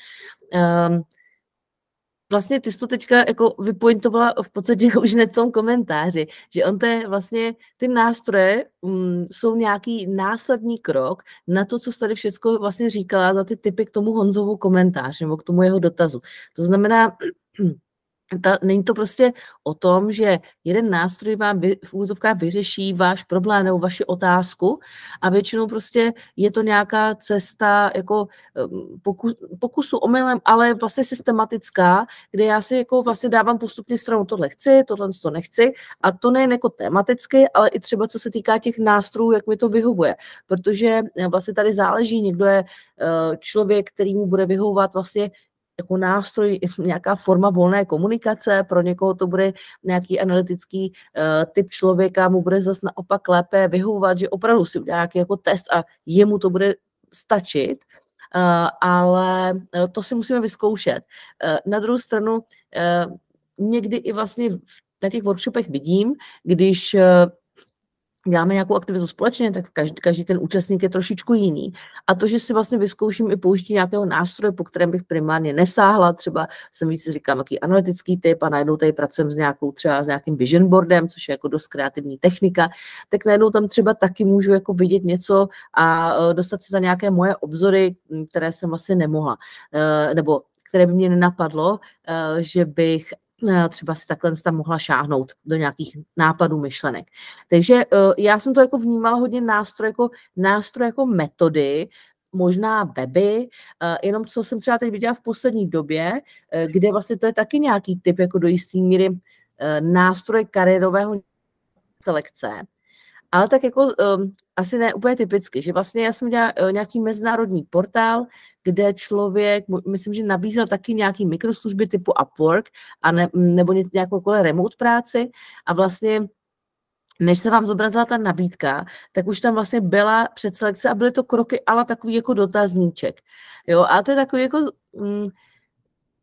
Vlastně ty jsi to teďka jako vypointovala v podstatě už v tom komentáři, že on to je vlastně, ty nástroje um, jsou nějaký následný krok na to, co jsi tady všechno vlastně říkala za ty typy k tomu Honzovu komentář nebo k tomu jeho dotazu. To znamená, ta, není to prostě o tom, že jeden nástroj vám vy, v úzovkách vyřeší váš problém nebo vaši otázku a většinou prostě je to nějaká cesta jako um, pokus, pokusu omylem, ale vlastně systematická, kde já si jako vlastně dávám postupně stranu tohle chci, tohle to nechci a to nejen jako tematicky, ale i třeba co se týká těch nástrojů, jak mi to vyhovuje, protože vlastně tady záleží, někdo je uh, člověk, který mu bude vyhovovat vlastně jako nástroj, nějaká forma volné komunikace, pro někoho to bude nějaký analytický uh, typ člověka, mu bude zase naopak lépe vyhovovat, že opravdu si udělá nějaký jako test a jemu to bude stačit, uh, ale uh, to si musíme vyzkoušet. Uh, na druhou stranu uh, někdy i vlastně na těch workshopech vidím, když uh, děláme nějakou aktivitu společně, tak každý, každý ten účastník je trošičku jiný. A to, že si vlastně vyzkouším i použití nějakého nástroje, po kterém bych primárně nesáhla, třeba jsem víc říkám, jaký analytický typ a najednou tady pracujeme s nějakou třeba s nějakým vision boardem, což je jako dost kreativní technika, tak najednou tam třeba taky můžu jako vidět něco a e, dostat se za nějaké moje obzory, které jsem vlastně nemohla. E, nebo které by mě nenapadlo, e, že bych třeba si takhle tam mohla šáhnout do nějakých nápadů, myšlenek. Takže eh, já jsem to jako vnímala hodně nástroj jako, nástroj jako metody, možná weby, eh, jenom co jsem třeba teď viděla v poslední době, kde vlastně to je taky nějaký typ jako do jisté míry nástroje kariérového selekce, ale tak jako um, asi ne úplně typicky, že vlastně já jsem dělala uh, nějaký mezinárodní portál, kde člověk, myslím, že nabízel taky nějaký mikroslužby typu Upwork a ne, nebo nějakou jako remote práci a vlastně než se vám zobrazila ta nabídka, tak už tam vlastně byla předselekce a byly to kroky, ale takový jako dotazníček. Jo, a to je takový jako, mm,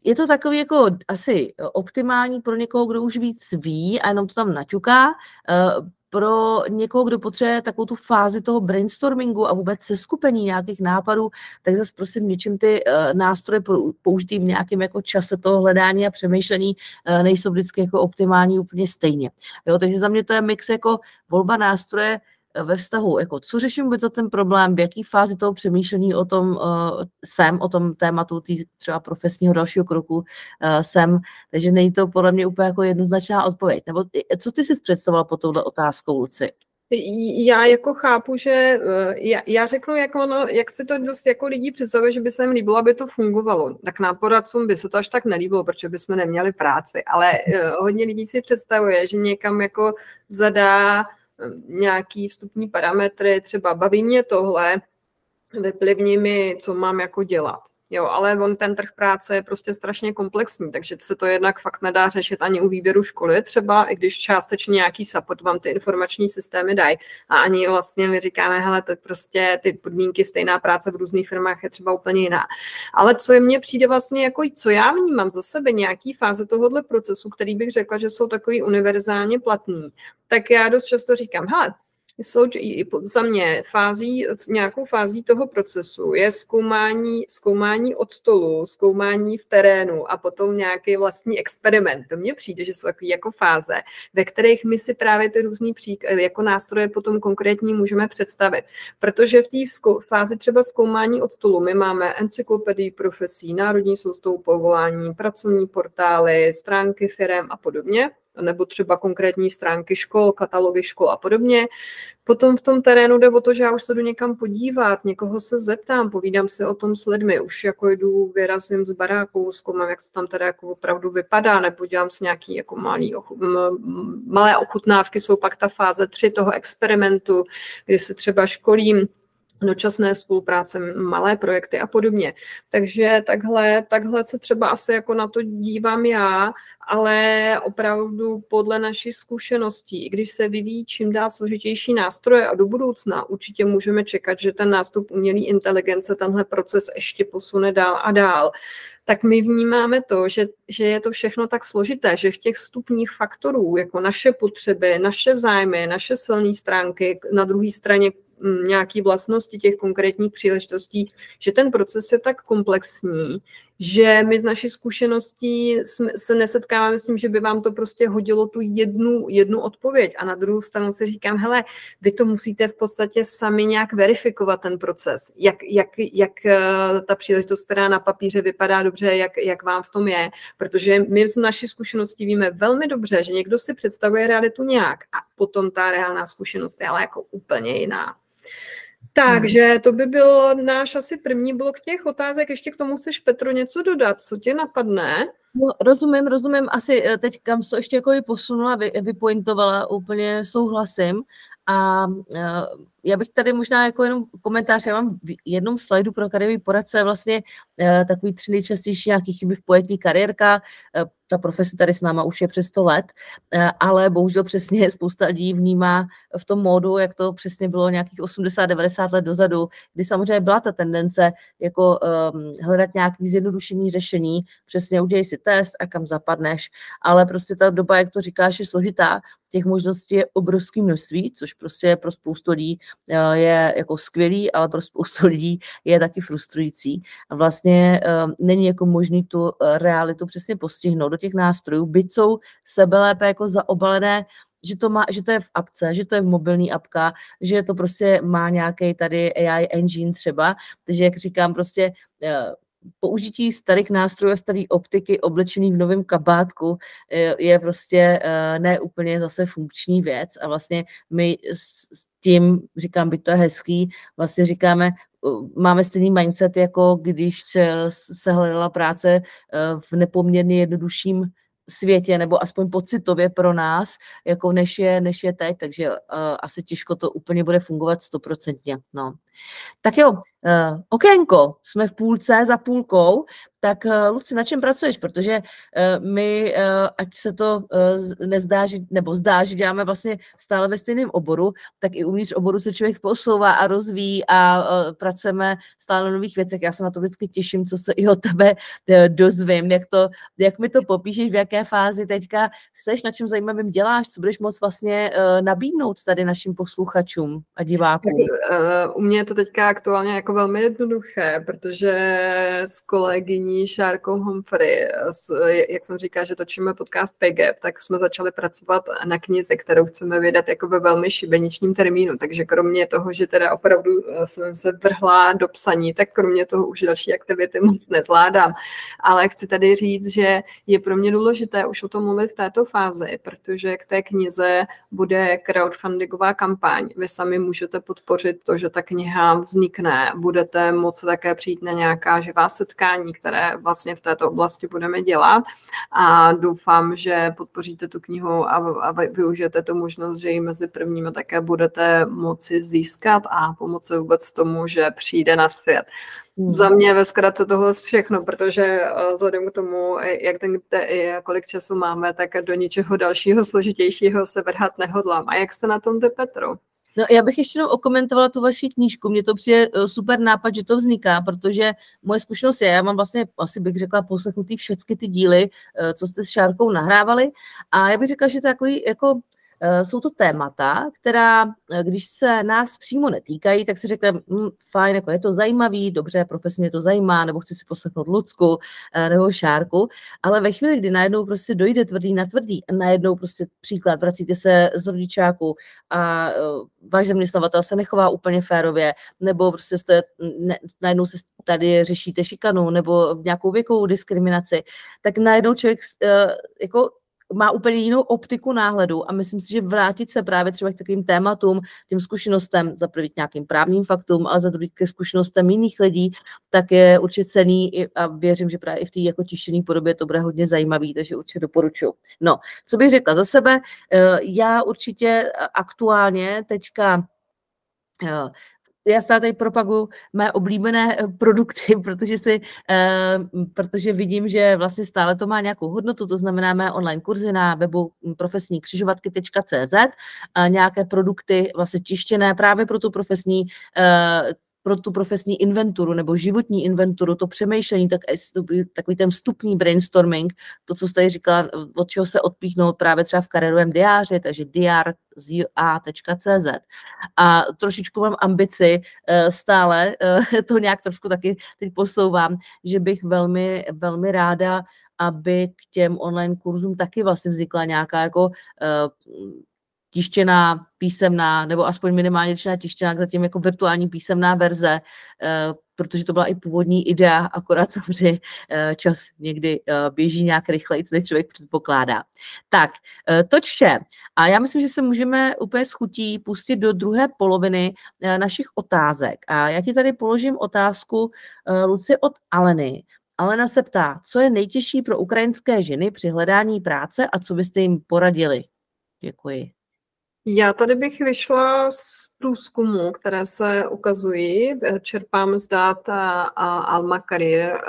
je to takový jako asi optimální pro někoho, kdo už víc ví a jenom to tam naťuká. Pro někoho, kdo potřebuje takovou tu fázi toho brainstormingu a vůbec seskupení nějakých nápadů, tak zase prosím něčím ty uh, nástroje použitý v nějakém jako čase toho hledání a přemýšlení uh, nejsou vždycky jako optimální úplně stejně. Jo, takže za mě to je mix jako volba nástroje, ve vztahu, jako co řeším vůbec za ten problém, v jaký fázi toho přemýšlení o tom uh, jsem, o tom tématu tý třeba profesního dalšího kroku uh, jsem, takže není to podle mě úplně jako jednoznačná odpověď. Nebo co ty jsi představoval po touhle otázkou, Luci? Já jako chápu, že já, já řeknu, jak, ono, jak si to dost jako lidí představuje, že by se jim líbilo, aby to fungovalo. Tak nám poradcům by se to až tak nelíbilo, protože bychom neměli práci. Ale hodně lidí si představuje, že někam jako zadá nějaký vstupní parametry, třeba baví mě tohle, vyplivni mi, co mám jako dělat. Jo, ale on ten trh práce je prostě strašně komplexní, takže se to jednak fakt nedá řešit ani u výběru školy, třeba i když částečně nějaký support vám ty informační systémy dají. A ani vlastně my říkáme, hele, to prostě ty podmínky, stejná práce v různých firmách je třeba úplně jiná. Ale co je mně přijde vlastně, jako co já vnímám za sebe, nějaký fáze tohohle procesu, který bych řekla, že jsou takový univerzálně platný, tak já dost často říkám, hele, jsou za mě fází, nějakou fází toho procesu je zkoumání, zkoumání od stolu, zkoumání v terénu a potom nějaký vlastní experiment. To mně přijde, že jsou takové jako fáze, ve kterých my si právě ty různý přík, jako nástroje potom konkrétní můžeme představit. Protože v té fázi třeba zkoumání od stolu my máme encyklopedii profesí, národní soustavu povolání, pracovní portály, stránky firem a podobně nebo třeba konkrétní stránky škol, katalogy škol a podobně. Potom v tom terénu jde o to, že já už se jdu někam podívat, někoho se zeptám, povídám si o tom s lidmi, už jako jdu, vyrazím z baráku, zkoumám, jak to tam teda jako opravdu vypadá, nebo dělám si nějaký jako malý, malé ochutnávky, jsou pak ta fáze tři toho experimentu, kdy se třeba školím, dočasné spolupráce, malé projekty a podobně. Takže takhle, takhle se třeba asi jako na to dívám já, ale opravdu podle našich zkušeností, i když se vyvíjí čím dál složitější nástroje a do budoucna určitě můžeme čekat, že ten nástup umělé inteligence tenhle proces ještě posune dál a dál, tak my vnímáme to, že, že je to všechno tak složité, že v těch stupních faktorů, jako naše potřeby, naše zájmy, naše silné stránky, na druhé straně nějaké vlastnosti těch konkrétních příležitostí, že ten proces je tak komplexní, že my z naší zkušeností se nesetkáváme s tím, že by vám to prostě hodilo tu jednu, jednu odpověď. A na druhou stranu si říkám, hele, vy to musíte v podstatě sami nějak verifikovat ten proces, jak, jak, jak eh, ta příležitost, která na papíře vypadá dobře, jak, jak vám v tom je. Protože my z naší zkušeností víme velmi dobře, že někdo si představuje realitu nějak a potom ta reálná zkušenost je ale jako úplně jiná. Takže to by byl náš asi první blok těch otázek. Ještě k tomu chceš, Petro, něco dodat? Co tě napadne? No, rozumím, rozumím. Asi eh, teď kam to ještě jako posunula, vy, vypointovala, úplně souhlasím. A eh, já bych tady možná jako jenom komentář, já mám v jednom slajdu pro kariérový poradce vlastně uh, takový tři nejčastější nějaký chyby v pojetí kariérka. Uh, ta profese tady s náma už je přes 100 let, uh, ale bohužel přesně spousta lidí vnímá v tom módu, jak to přesně bylo nějakých 80-90 let dozadu, kdy samozřejmě byla ta tendence jako um, hledat nějaký zjednodušení řešení, přesně udělej si test a kam zapadneš, ale prostě ta doba, jak to říkáš, je složitá, těch možností je obrovské množství, což prostě pro spoustu lidí Eh, je jako skvělý, ale pro spoustu lidí je taky frustrující. A vlastně eh, není jako možný tu eh, realitu přesně postihnout. Do těch nástrojů, byť jsou sebelépe jako zaobalené že to, má, že to je v apce, že to je v mobilní apka, že to prostě má nějaký tady AI engine třeba, takže jak říkám, prostě použití starých nástrojů a staré optiky oblečený v novém kabátku je prostě ne úplně zase funkční věc. A vlastně my tím, říkám, by to je hezký, vlastně říkáme, máme stejný mindset, jako když se hledala práce e, v nepoměrně jednodušším světě, nebo aspoň pocitově pro nás, jako než je, než je teď, takže uh, asi těžko to úplně bude fungovat stoprocentně. No. Tak jo, uh, okénko, jsme v půlce, za půlkou, tak uh, Luci, na čem pracuješ? Protože uh, my, uh, ať se to nezdá, že, nebo zdá, že děláme vlastně stále ve stejném oboru, tak i uvnitř oboru se člověk posouvá a rozvíjí a pracujeme stále na nových věcech. Já se na to vždycky těším, co se i o tebe dozvím, jak, to, jak mi to popíšeš, v jaké fázi teďka jsi, na čem zajímavým děláš, co budeš moc vlastně nabídnout tady našim posluchačům a divákům. U mě je to teďka aktuálně jako velmi jednoduché, protože s kolegyní paní Šárkou Humphrey, jak jsem říkala, že točíme podcast PGAP, tak jsme začali pracovat na knize, kterou chceme vydat jako ve velmi šibeničním termínu. Takže kromě toho, že teda opravdu eh, jsem se vrhla do psaní, tak kromě toho už další aktivity moc nezvládám. Ale chci tady říct, že je pro mě důležité už o tom mluvit v této fázi, protože k té knize bude crowdfundingová kampaň. Vy sami můžete podpořit to, že ta kniha vznikne. Budete moci také přijít na nějaká živá setkání, které které vlastně v této oblasti budeme dělat a doufám, že podpoříte tu knihu a, a využijete tu možnost, že ji mezi prvními také budete moci získat a pomoci vůbec tomu, že přijde na svět. Hmm. Za mě ve zkratce tohle všechno, protože eh, vzhledem k tomu, jak ten, kolik času máme, tak do ničeho dalšího složitějšího se vrhat nehodlám. A jak se na tom jde, Petro? No, já bych ještě jenom okomentovala tu vaši knížku. Mně to přijde eh, super nápad, že to vzniká, protože moje zkušenost je, já mám vlastně, asi bych řekla, poslechnutý všechny ty díly, eh, co jste s Šárkou nahrávali. A já bych řekla, že to je takový jako jsou to témata, která, eh, když se nás přímo netýkají, tak si řekne, hm, fajn, jako je to zajímavý, dobře, profesně to zajímá, nebo chci si poslechnout Lucku eh, nebo Šárku, ale ve chvíli, kdy najednou prostě dojde tvrdý na tvrdý najednou prostě příklad, vracíte se z rodičáku a váš zaměstnavatel se nechová úplně férově, nebo prostě jste, ne, najednou se tady řešíte šikanu nebo nějakou věkovou diskriminaci, tak najednou člověk jako má úplně jinou optiku náhledu a myslím si, že vrátit se právě třeba k takovým tématům, těm zkušenostem, za prvý k nějakým právním faktům, ale za druhý ke zkušenostem jiných lidí, tak je určitě cený a věřím, že právě i v té jako tištěné podobě to bude hodně zajímavý, takže určitě doporučuji. No, co bych řekla za sebe, eh, já určitě aktuálně teďka eh, já stále tady propaguju mé oblíbené eh, produkty, protože, si, eh, protože vidím, že vlastně stále to má nějakou hodnotu, to znamená mé online kurzy na webu profesní křižovatky.cz, nějaké produkty vlastně tištěné právě pro tu profesní, eh, pro tu profesní inventuru nebo životní inventuru, to přemýšlení, tak takový ten vstupní brainstorming, to, co jste říkala, od čeho se odpíchnout právě třeba v kariérovém diáři, takže diar.cz. A trošičku mám ambici eh, stále, eh, to nějak trošku taky teď posouvám, že bych velmi, velmi ráda aby k těm online kurzům taky vlastně vznikla nějaká jako uh, tištěná, písemná, nebo aspoň minimálně tištěná, zatím jako virtuální písemná verze, uh, protože to byla i původní idea, akorát samozřejmě uh, čas někdy uh, běží nějak rychleji, než člověk předpokládá. Tak, to vše. A já myslím, že se můžeme úplně s chutí pustit do druhé poloviny našich otázek. A já ti tady položím otázku, Luci, od Aleny. Alena se ptá, co je nejtěžší pro ukrajinské ženy při hledání práce a co byste jim poradili? Děkuji. Já tady bych vyšla z průzkumu, které se ukazují. Čerpám z data Alma Career,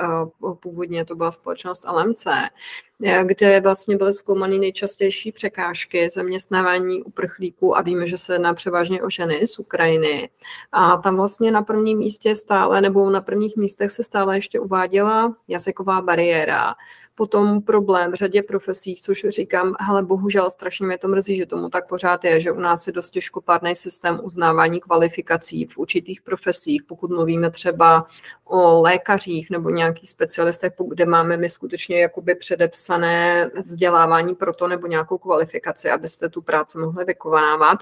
původně to byla společnost LMC, kde vlastně byly zkoumány nejčastější překážky zaměstnávání uprchlíků a víme, že se jedná převážně o ženy z Ukrajiny. A tam vlastně na prvním místě stále, nebo na prvních místech se stále ještě uváděla jazyková bariéra potom problém v řadě profesí, což říkám, ale bohužel strašně mě to mrzí, že tomu tak pořád je, že u nás je dost těžkopádný systém uznávání kvalifikací v určitých profesích, pokud mluvíme třeba o lékařích nebo nějakých specialistech, kde máme my skutečně jakoby předepsané vzdělávání pro to nebo nějakou kvalifikaci, abyste tu práci mohli vykonávat.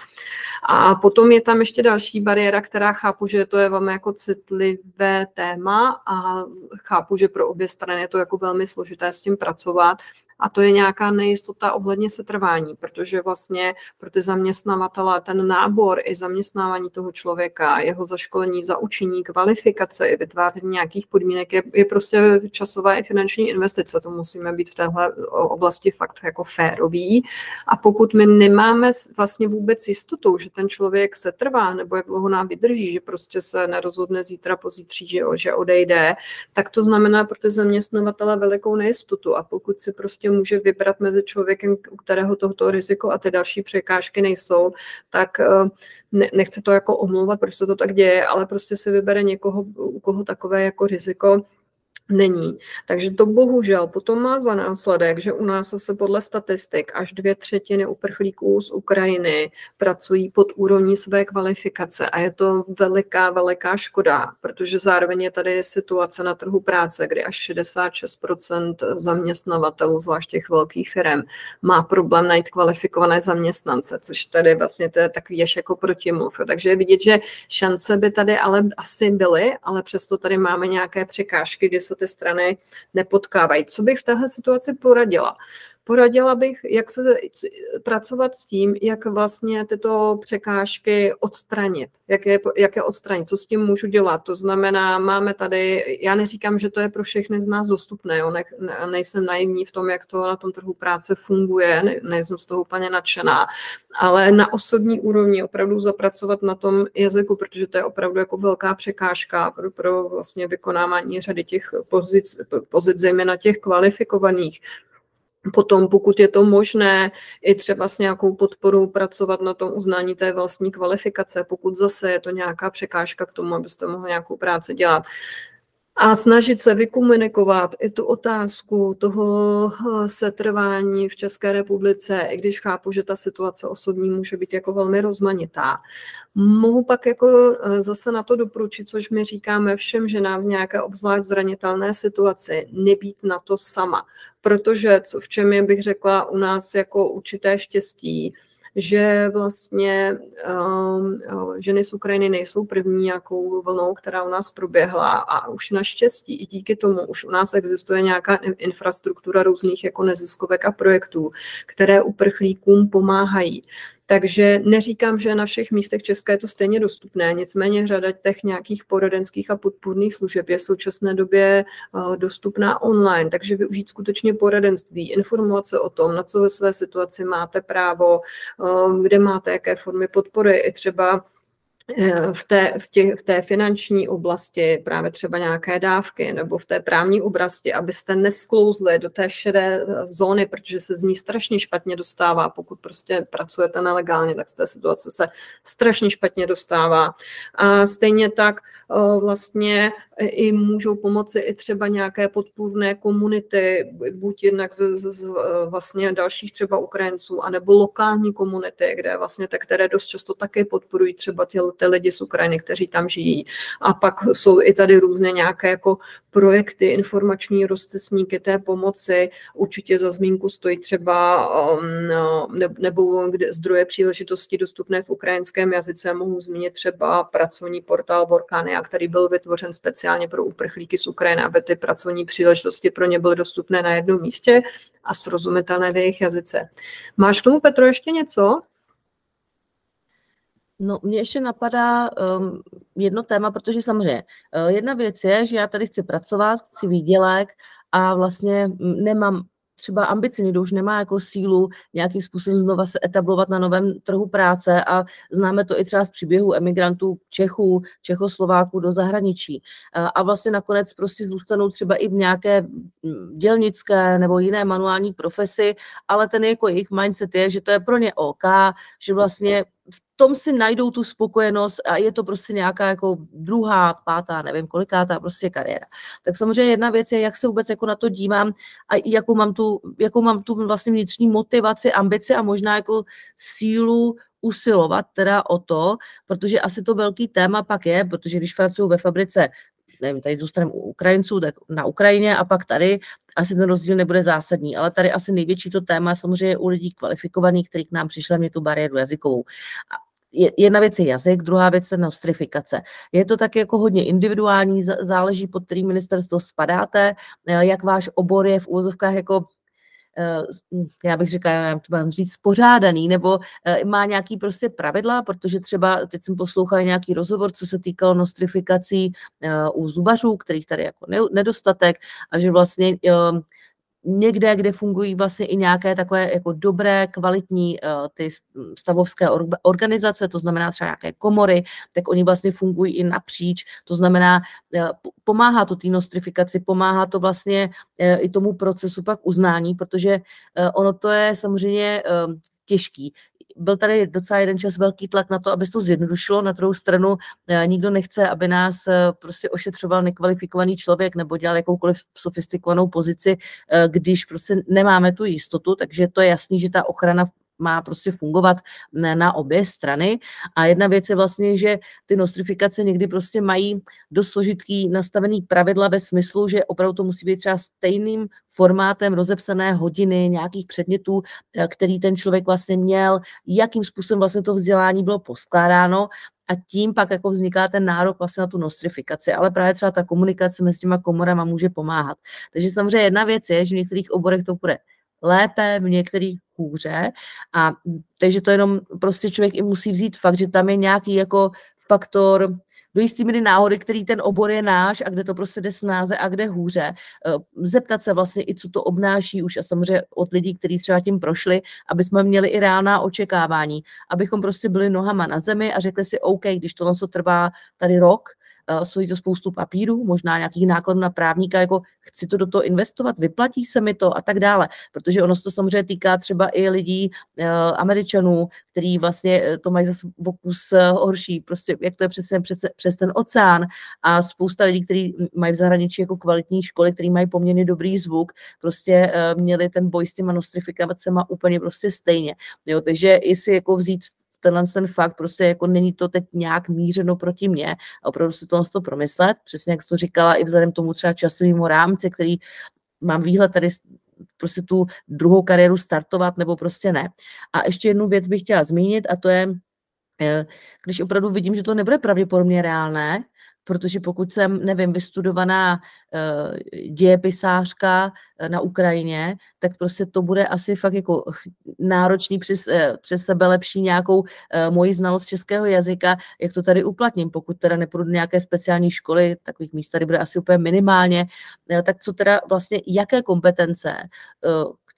A potom je tam ještě další bariéra, která chápu, že to je velmi jako citlivé téma a chápu, že pro obě strany je to jako velmi složité s tím pracovat a to je nějaká nejistota ohledně setrvání, protože vlastně pro ty zaměstnavatele ten nábor i zaměstnávání toho člověka, jeho zaškolení, zaučení, kvalifikace i vytváření nějakých podmínek je, je prostě časová i finanční investice. To musíme být v téhle oblasti fakt jako férový. A pokud my nemáme vlastně vůbec jistotu, že ten člověk se trvá nebo jak dlouho nám vydrží, že prostě se nerozhodne zítra, pozítří, že, že odejde, tak to znamená pro ty zaměstnavatele velikou nejistotu. A pokud si prostě prostě může vybrat mezi člověkem, u kterého tohoto riziko a ty další překážky nejsou, tak eh, ne, nechce to jako omlouvat, proč se to tak děje, ale prostě si vybere někoho, u koho takové jako riziko není. Takže to bohužel potom má za následek, že u nás se podle statistik až dvě třetiny uprchlíků z Ukrajiny pracují pod úrovní své kvalifikace a je to veliká, veliká škoda, protože zároveň je tady situace na trhu práce, kdy až 66% zaměstnavatelů, zvlášť těch velkých firm, má problém najít kvalifikované zaměstnance, což tady vlastně to je takový až jako protimluv. Takže je vidět, že šance by tady ale asi byly, ale přesto tady máme nějaké překážky, kdy se ty strany nepotkávají. Co bych v téhle situaci poradila? Poradila bych, jak se pracovat s tím, jak vlastně tyto překážky odstranit, jak je, jak je odstranit, co s tím můžu dělat. To znamená, máme tady, já neříkám, že to je pro všechny z nás dostupné, jo, ne, ne, nejsem naivní v tom, jak to na tom trhu práce funguje, ne, nejsem z toho úplně nadšená, ale na osobní úrovni opravdu zapracovat na tom jazyku, protože to je opravdu jako velká překážka pro, pro vlastně vykonávání řady těch pozic, pozic zejména těch kvalifikovaných Potom, pokud je to možné, i třeba s nějakou podporou pracovat na tom uznání té vlastní kvalifikace, pokud zase je to nějaká překážka k tomu, abyste mohli nějakou práci dělat a snažit se vykomunikovat i tu otázku toho eh, setrvání v České republice, i když chápu, že ta situace osobní může být jako velmi rozmanitá. Mohu pak jako eh, zase na to doporučit, což my říkáme všem ženám v nějaké obzvlášť zranitelné situaci, nebýt na to sama. Protože co v čem je, bych řekla, u nás jako určité štěstí, že vlastně um, ženy z Ukrajiny nejsou první nějakou vlnou, která u nás proběhla a už naštěstí i díky tomu už u nás existuje nějaká infrastruktura různých jako neziskovek a projektů, které uprchlíkům pomáhají. Takže neříkám, že na všech místech České je to stejně dostupné, nicméně řada těch nějakých poradenských a podpůrných služeb je v současné době eh, dostupná online, takže využít skutečně poradenství, informovat se o tom, na co ve své situaci máte právo, eh, kde máte jaké formy podpory, i třeba v té, v, tě, v té finanční oblasti, právě třeba nějaké dávky, nebo v té právní oblasti, abyste nesklouzli do té šedé eh, zóny, protože se z ní strašně špatně dostává. Pokud prostě pracujete nelegálně, tak z té situace se strašně špatně dostává. A stejně tak vlastně i můžou pomoci i třeba nějaké podpůrné komunity, buď jednak z, z, z vlastně dalších třeba Ukrajinců, anebo lokální komunity, kde vlastně te, které dost často také podporují třeba ty, ty lidi z Ukrajiny, kteří tam žijí. A pak jsou i tady různé nějaké jako projekty, informační rozcesníky té pomoci. Určitě za zmínku stojí třeba um, ne, nebo zdroje příležitosti dostupné v ukrajinském jazyce. Mohu zmínit třeba pracovní portál Vorkania, který byl vytvořen speciálně pro uprchlíky z Ukrajiny, aby ty pracovní příležitosti pro ně byly dostupné na jednom místě a srozumitelné v jejich jazyce. Máš k tomu, Petro, ještě něco? No, mě ještě napadá um, jedno téma, protože samozřejmě uh, jedna věc je, že já tady chci pracovat, chci výdělek a vlastně nemám třeba ambici, někdo už nemá jako sílu nějakým způsobem znova se etablovat na novém trhu práce a známe to i třeba z příběhu emigrantů Čechů, Čechoslováků do zahraničí. A vlastně nakonec prostě zůstanou třeba i v nějaké mm, dělnické nebo jiné manuální profesi, ale ten jako jejich mindset je, že to je pro ně OK, že vlastně v tom si najdou tu spokojenost a je to prostě nějaká jako druhá, pátá, nevím kolikátá prostě kariéra. Tak samozřejmě jedna věc je, jak se vůbec jako na to dívám a jakou mám tu, jakou mám tu vlastně vnitřní motivaci, ambici a možná jako sílu usilovat teda o to, protože asi to velký téma pak je, protože když pracuju ve fabrice nevím, tady zůstaneme u Ukrajinců, tak na Ukrajině a pak tady asi ten rozdíl nebude zásadní, ale tady asi největší to téma samozřejmě u lidí kvalifikovaných, kteří k nám přišli, mě tu bariéru jazykovou. Jedna věc je jazyk, druhá věc je nostrifikace. Je to tak jako hodně individuální, záleží pod kterým ministerstvo spadáte, jak váš obor je v úvozovkách jako Eh, já bych řekla, já to mám říct, spořádaný, nebo eh, má nějaký prostě pravidla, protože třeba teď jsem poslouchala nějaký rozhovor, co se týkalo nostrifikací eh, u zubařů, kterých tady jako nedostatek a že vlastně někde, kde fungují vlastně i nějaké takové jako dobré, kvalitní uh, ty stavovské organizace, to znamená třeba nějaké komory, tak oni vlastně fungují i napříč, to znamená, uh, pomáhá to té nostrifikaci, pomáhá to vlastně uh, i tomu procesu pak uznání, protože ono to je samozřejmě těžký byl tady docela jeden čas velký tlak na to, aby se to zjednodušilo. Na druhou stranu eh, nikdo nechce, aby nás eh, prostě ošetřoval nekvalifikovaný člověk nebo dělal jakoukoliv sofistikovanou pozici, eh, když prostě nemáme tu jistotu, takže to je jasný, že ta ochrana má prostě fungovat na obě strany. A jedna věc je vlastně, že ty nostrifikace někdy prostě mají dost složitký nastavený pravidla ve smyslu, že opravdu to musí být třeba stejným formátem rozepsané hodiny nějakých předmětů, eh, který ten člověk vlastně měl, jakým způsobem vlastně to vzdělání bylo poskládáno a tím pak jako vzniká ten nárok vlastně na tu nostrifikaci, ale právě třeba ta komunikace mezi těma komorama může pomáhat. Takže samozřejmě jedna věc je, že v některých oborech to bude lépe, v některých hůře. A takže to jenom prostě člověk i musí vzít fakt, že tam je nějaký jako faktor do jistý míry náhody, který ten obor je náš a kde to prostě jde snáze a kde hůře. Eh, zeptat se vlastně i, co to obnáší už a samozřejmě od lidí, kteří třeba tím prošli, aby jsme měli i reálná očekávání, abychom prostě byli nohama na zemi a řekli si, OK, když tohle trvá tady rok, stojí to spoustu papíru, možná nějakých nákladů na právníka, jako chci to do toho investovat, vyplatí se mi to a tak dále, protože ono se to samozřejmě týká třeba i lidí, uh, američanů, který vlastně eh, to mají zase v okus horší, prostě jak to je přes, přes, přes ten oceán a spousta lidí, kteří mají v zahraničí jako kvalitní školy, který mají poměrně dobrý zvuk, prostě měli ten boj s těma nostrifikacemi úplně prostě stejně. Jo, takže jestli jako vzít tenhle ten fakt prostě jako není to teď nějak mířeno proti mně a opravdu si to to promyslet, přesně jak jsi to říkala, i vzhledem tomu třeba časovému rámci, který mám výhled tady prostě tu druhou kariéru startovat nebo prostě ne. A ještě jednu věc bych chtěla zmínit a to je, eh, když opravdu vidím, že to nebude pravděpodobně reálné, protože pokud jsem, nevím, vystudovaná uh, dějepisářka uh, na Ukrajině, tak prostě to bude asi fakt jako náročný přes, uh, přes sebe lepší nějakou moji znalost českého jazyka, jak to tady uplatním. Pokud teda nepůjdu do nějaké speciální školy, takových míst tady bude asi úplně minimálně, tak co teda vlastně, jaké kompetence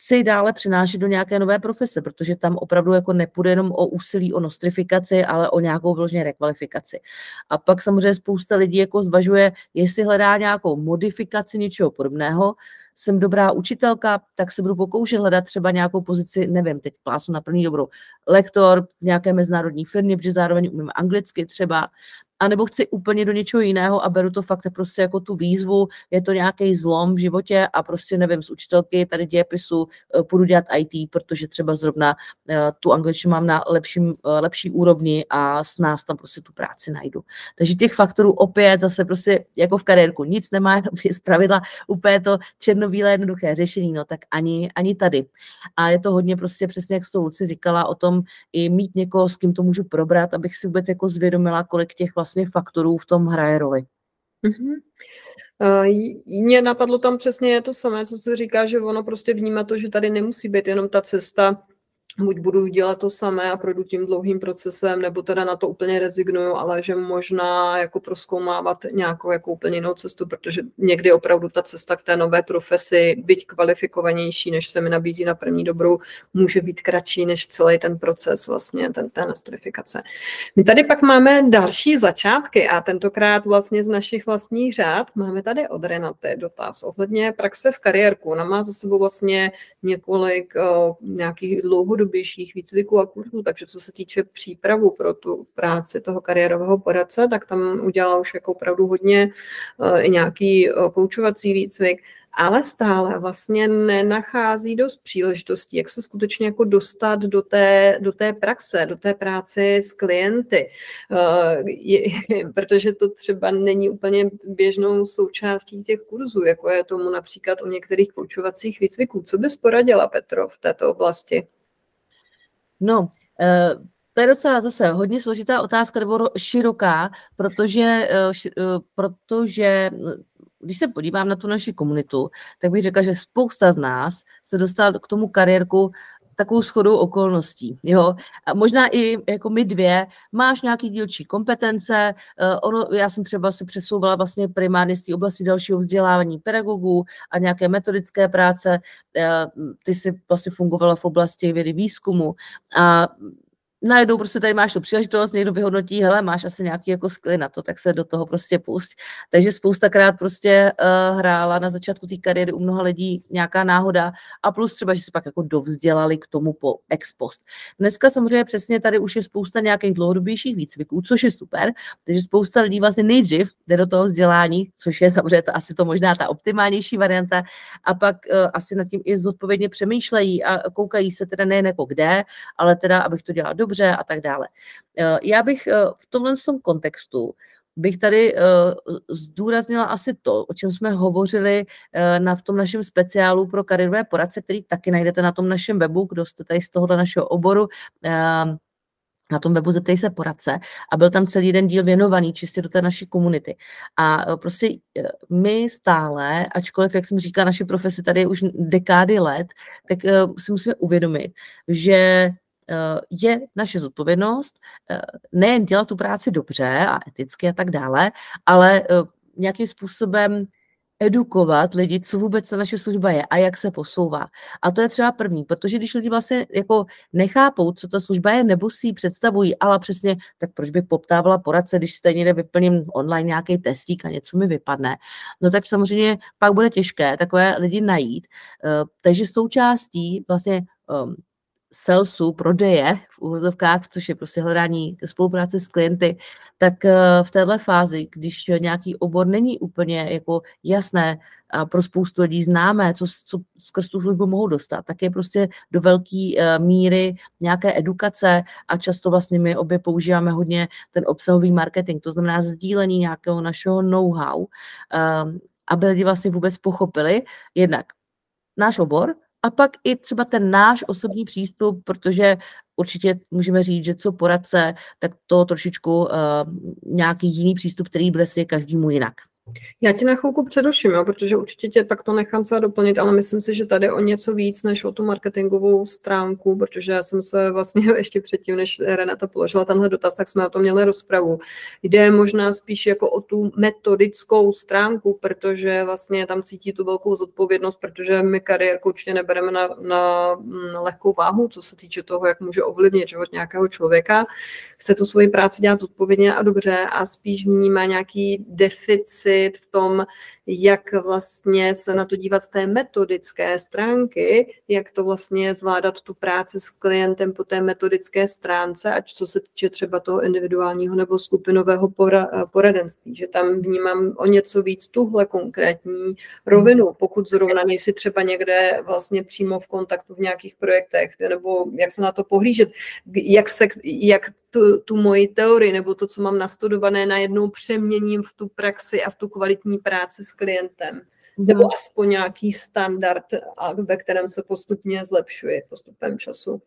chci dále přinášet do nějaké nové profese, protože tam opravdu jako nepůjde jenom o úsilí o nostrifikaci, ale o nějakou vložně rekvalifikaci. A pak samozřejmě spousta lidí jako zvažuje, jestli hledá nějakou modifikaci něčeho podobného, jsem dobrá učitelka, tak se budu pokoušet hledat třeba nějakou pozici, nevím, teď plásu na první dobrou, lektor v nějaké mezinárodní firmě, protože zároveň umím anglicky třeba, anebo chci úplně do něčeho jiného a beru to fakt prostě jako tu výzvu, je to nějaký zlom v životě a prostě nevím, z učitelky tady dějepisu eh, půjdu dělat IT, protože třeba zrovna eh, tu angličtinu mám na lepším, eh, lepší úrovni a s nás tam prostě tu práci najdu. Takže těch faktorů opět zase prostě jako v kariérku nic nemá, jenom z pravidla úplně to černobílé jednoduché řešení, no tak ani, ani tady. A je to hodně prostě přesně, jak jsi Luci říkala, o tom i mít někoho, s kým to můžu probrat, abych si vůbec jako zvědomila, kolik těch vlastně faktorů v tom hraje roli. Mm-hmm. Mně napadlo tam přesně to samé, co se říká, že ono prostě vnímá to, že tady nemusí být jenom ta cesta buď budu dělat to samé a projdu tím dlouhým procesem, nebo teda na to úplně rezignuju, ale že možná jako proskoumávat nějakou jako úplně jinou cestu, protože někdy opravdu ta cesta k té nové profesi, byť kvalifikovanější, než se mi nabízí na první dobrou, může být kratší než celý ten proces vlastně, ten, té nostrifikace. My tady pak máme další začátky a tentokrát vlastně z našich vlastních řád máme tady od Renaty dotaz ohledně praxe v kariérku. Ona má za sebou vlastně několik uh, nějakých dlouhodobějších výcviků a kurzů, takže co se týče přípravu pro tu práci toho kariérového poradce, tak tam udělala už jako opravdu hodně uh, i nějaký uh, koučovací výcvik ale stále vlastně nenachází dost příležitostí, jak se skutečně jako dostat do té, do té praxe, do té práce s klienty, je, protože to třeba není úplně běžnou součástí těch kurzů, jako je tomu například o některých koučovacích výcviků. Co bys poradila, Petro, v této oblasti? No, uh to je docela zase hodně složitá otázka nebo široká, protože, protože když se podívám na tu naši komunitu, tak bych řekla, že spousta z nás se dostala k tomu kariérku takovou schodou okolností. Jo? A možná i jako my dvě, máš nějaký dílčí kompetence, uh, ono, já jsem třeba se přesouvala vlastně primárně z té oblasti dalšího vzdělávání pedagogů a nějaké metodické práce, uh, ty si vlastně fungovala v oblasti vědy výzkumu a najednou prostě tady máš tu příležitost, někdo vyhodnotí, hele, máš asi nějaký jako skly na to, tak se do toho prostě pust. Takže spoustakrát prostě uh, hrála na začátku té kariéry u mnoha lidí nějaká náhoda a plus třeba, že se pak jako dovzdělali k tomu po ex post. Dneska samozřejmě přesně tady už je spousta nějakých dlouhodobějších výcviků, což je super, takže spousta lidí vlastně nejdřív jde do toho vzdělání, což je samozřejmě to, asi to možná ta optimálnější varianta a pak uh, asi nad tím i zodpovědně přemýšlejí a koukají se teda nejen jako kde, ale teda, abych to dělala dobře a tak dále. Eh, já bych eh, v tomhle kontextu bych tady uh, zdůraznila asi to, o čem jsme hovořili na v tom našem speciálu pro kariérové poradce, který taky najdete na tom našem webu, kdo jste tady z tohohle našeho oboru. Na tom webu Zeptej se poradce a byl tam celý jeden díl věnovaný čistě do té naší komunity. A prostě my stále, ačkoliv, jak jsem říkala, naše profese tady už dekády let, tak si musíme uvědomit, že Eh, je naše zodpovědnost eh, nejen dělat tu práci dobře a eticky a tak dále, ale eh, nějakým způsobem edukovat lidi, co vůbec ta naše služba je a jak se posouvá. A to je třeba první, protože když lidi vlastně jako nechápou, co ta služba je, nebo si ji představují, ale přesně, tak proč by poptávala poradce, když stejně nevyplním online nějaký testík a něco mi vypadne, no tak samozřejmě pak bude těžké takové lidi najít. Takže součástí vlastně salesu, prodeje v úvozovkách, což je prostě hledání spolupráce s klienty, tak eh, v téhle fázi, když nějaký obor není úplně jako jasné a pro spoustu lidí známé, co, co skrz tu službu mohou dostat, tak je prostě do velké eh, míry nějaké edukace a často vlastně my obě používáme hodně ten obsahový marketing, to znamená sdílení nějakého našeho know-how, eh, aby lidi vlastně vůbec pochopili jednak náš obor, a pak i třeba ten náš osobní přístup, protože určitě můžeme říct, že co poradce, tak to trošičku uh, nějaký jiný přístup, který bude si každému jinak. Já ti na chvilku předuším, jo, protože určitě tě pak to nechám se doplnit, ale myslím si, že tady o něco víc než o tu marketingovou stránku, protože já jsem se vlastně ještě předtím, než Renata položila tenhle dotaz, tak jsme o tom měli rozpravu. Jde možná spíš jako o tu metodickou stránku, protože vlastně tam cítí tu velkou zodpovědnost, protože my kariérku určitě nebereme na, na, na lehkou váhu, co se týče toho, jak může ovlivnit život nějakého člověka. Chce tu svoji práci dělat zodpovědně a dobře a spíš vnímá nějaký deficit posílit v tom, jak vlastně se na to dívat z té metodické stránky, jak to vlastně zvládat tu práci s klientem po té metodické stránce, ať co se týče třeba toho individuálního nebo skupinového poradenství, že tam vnímám o něco víc tuhle konkrétní rovinu, pokud zrovna nejsi třeba někde vlastně přímo v kontaktu v nějakých projektech, nebo jak se na to pohlížet, jak, se, jak tu, tu moji teorii nebo to, co mám nastudované, najednou přeměním v tu praxi a v tu kvalitní práci s klientem. Mm. Nebo aspoň nějaký standard, ve kterém se postupně zlepšuje postupem času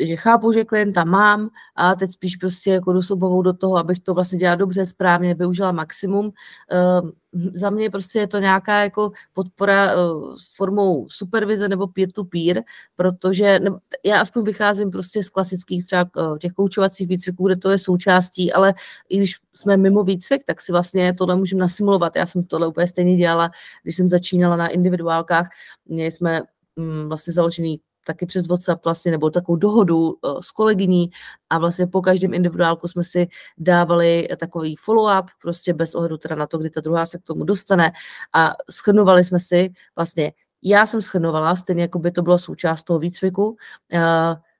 že chápu, že klienta mám a teď spíš prostě jako jdu s do toho, abych to vlastně dělala dobře, správně, využila maximum. Uh, za mě prostě je to nějaká jako podpora uh, formou supervize nebo peer-to-peer, protože já aspoň vycházím prostě z klasických třeba uh, těch koučovacích výcviků, kde to je součástí, ale i když jsme mimo výcvik, tak si vlastně tohle můžeme nasimulovat. Já jsem tohle úplně stejně dělala, když jsem začínala na individuálkách. Měli jsme mm, vlastně založený taky přes WhatsApp vlastně, nebo takovou dohodu uh, s kolegyní a vlastně po každém individuálku jsme si dávali takový follow-up, prostě bez ohledu teda na to, kdy ta druhá se k tomu dostane a schrnovali jsme si vlastně, já jsem schrnovala, stejně jako by to bylo součást toho výcviku, uh,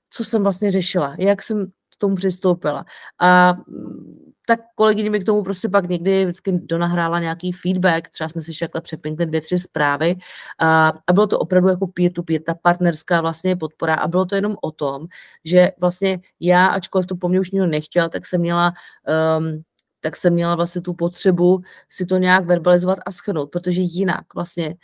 co jsem vlastně řešila, jak jsem k tomu přistoupila. A tak kolegyně mi k tomu prostě pak někdy vždycky donahrála nějaký feedback, třeba jsme si šakle přepinkli dvě, tři zprávy a, a bylo to opravdu jako peer-to-peer, ta partnerská vlastně podpora a bylo to jenom o tom, že vlastně já, ačkoliv to po mně už nikdo nechtěl, tak jsem měla um, tak jsem měla vlastně tu potřebu si to nějak verbalizovat a schrnout, protože jinak vlastně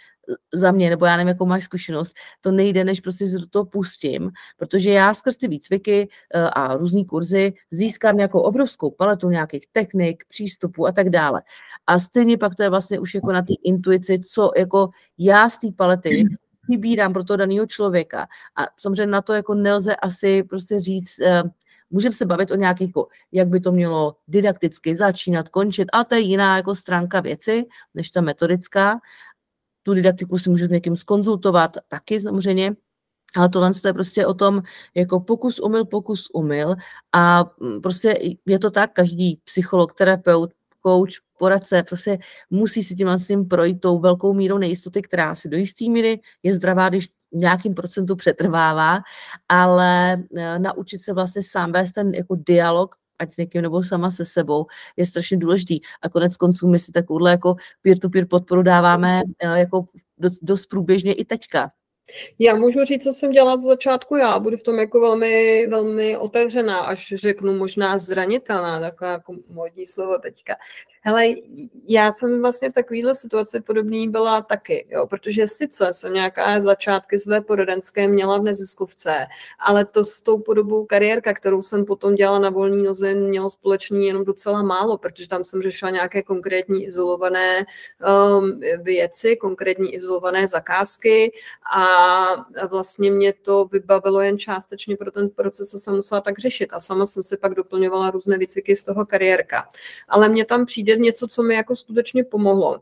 za mě, nebo já nevím, jakou máš zkušenost, to nejde, než prostě se do toho pustím, protože já skrz ty výcviky eh, a různý kurzy získám nějakou obrovskou paletu nějakých technik, přístupů a tak dále. A stejně pak to je vlastně už jako na té intuici, co jako já z té palety vybírám pro toho daného člověka. A samozřejmě na to jako nelze asi prostě říct, eh, můžeme se bavit o nějakých, jako, jak by to mělo didakticky začínat, končit, a to je jiná jako stránka věci, než ta metodická, tu didaktiku si můžu s někým skonzultovat, taky samozřejmě, ale tohle je prostě o tom, jako pokus umyl, pokus umyl. A mm, prostě je to tak, každý psycholog, terapeut, coach, poradce, prostě musí si tím vlastně projít tou velkou mírou nejistoty, která si do jisté míry je zdravá, když nějakým procentu přetrvává, ale e, naučit se vlastně sám vést ten jako dialog ať s někým nebo sama se sebou, je strašně důležitý. A konec konců my si takovouhle jako peer-to-peer podporu dáváme eh, jako dost, dost průběžně i teďka. Já můžu říct, co jsem dělala z začátku já. Budu v tom jako velmi, velmi otevřená, až řeknu možná zranitelná, taková jako modní slovo teďka. Hele, já jsem vlastně v takovéhle situaci podobný byla taky, jo, protože sice jsem nějaká začátky své poradenské měla v neziskovce, ale to s tou podobou kariérka, kterou jsem potom dělala na volný noze, mělo společný jenom docela málo, protože tam jsem řešila nějaké konkrétní izolované um, věci, konkrétní izolované zakázky a vlastně mě to vybavilo jen částečně pro ten proces, co jsem musela tak řešit a sama jsem si pak doplňovala různé výcviky z toho kariérka. Ale mě tam přijde něco, co mi jako skutečně pomohlo.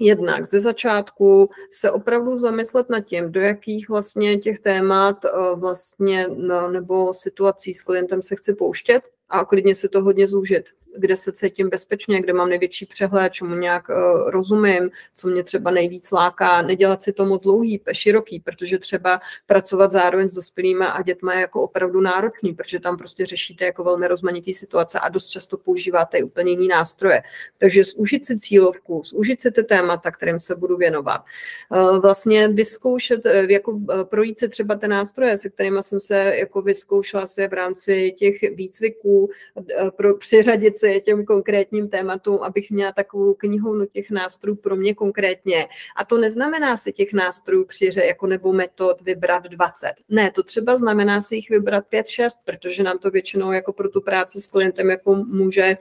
Jednak ze začátku se opravdu zamyslet nad tím, do jakých vlastně těch témat eh, vlastně no, nebo situací s klientem se chci pouštět a klidně si to hodně zúžit kde se cítím bezpečně, kde mám největší přehled, čemu nějak uh, rozumím, co mě třeba nejvíc láká, nedělat si to moc dlouhý, široký, protože třeba pracovat zároveň s dospělými a dětmi je jako opravdu náročný, protože tam prostě řešíte jako velmi rozmanitý situace a dost často používáte i úplně jiný nástroje. Takže zúžit si cílovku, zúžit si ty témata, kterým se budu věnovat. Uh, vlastně vyzkoušet, uh, jako projít si třeba ty nástroje, se kterými jsem se jako vyzkoušela se v rámci těch výcviků, pro, přiřadit si těm konkrétním tématům, abych měla takovou knihovnu těch nástrojů pro mě konkrétně. A to neznamená si těch nástrojů přiře jako nebo metod vybrat 20. Ne, to třeba znamená si jich vybrat 5-6, protože nám to většinou jako pro tu práci s klientem jako může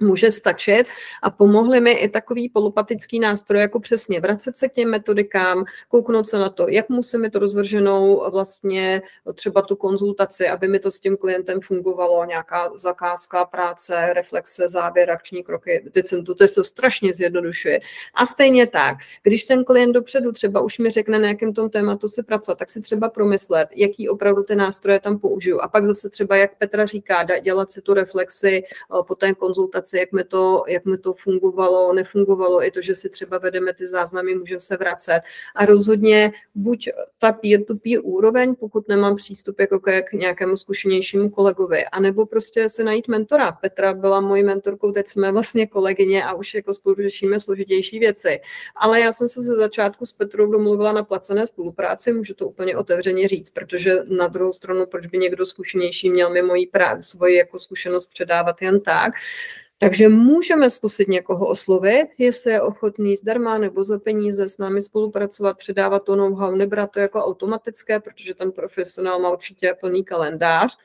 může stačit a pomohly mi i takový polopatický nástroj, jako přesně vracet se k těm metodikám, kouknout se na to, jak musím mi to rozvrženou vlastně třeba tu konzultaci, aby mi to s tím klientem fungovalo, nějaká zakázka, práce, reflexe, závěr, akční kroky, teď jsem to, teď to strašně zjednodušuje. A stejně tak, když ten klient dopředu třeba už mi řekne, na jakém tom tématu si pracovat, tak si třeba promyslet, jaký opravdu ty nástroje tam použiju. A pak zase třeba, jak Petra říká, dělat si tu reflexi po té konzultaci prezentace, jak mi to, jak mi to fungovalo, nefungovalo, i to, že si třeba vedeme ty záznamy, můžeme se vracet. A rozhodně buď ta peer-to-peer úroveň, pokud nemám přístup jako k nějakému zkušenějšímu kolegovi, anebo prostě se najít mentora. Petra byla mojí mentorkou, teď jsme vlastně kolegyně a už jako spolu řešíme složitější věci. Ale já jsem se ze začátku s Petrou domluvila na placené spolupráci, můžu to úplně otevřeně říct, protože na druhou stranu, proč by někdo zkušenější měl mi moji práci, svoji jako zkušenost předávat jen tak. Takže můžeme zkusit někoho oslovit, jestli je ochotný zdarma nebo za peníze s námi spolupracovat, předávat to know-how, nebrat to jako automatické, protože ten profesionál má určitě plný kalendář,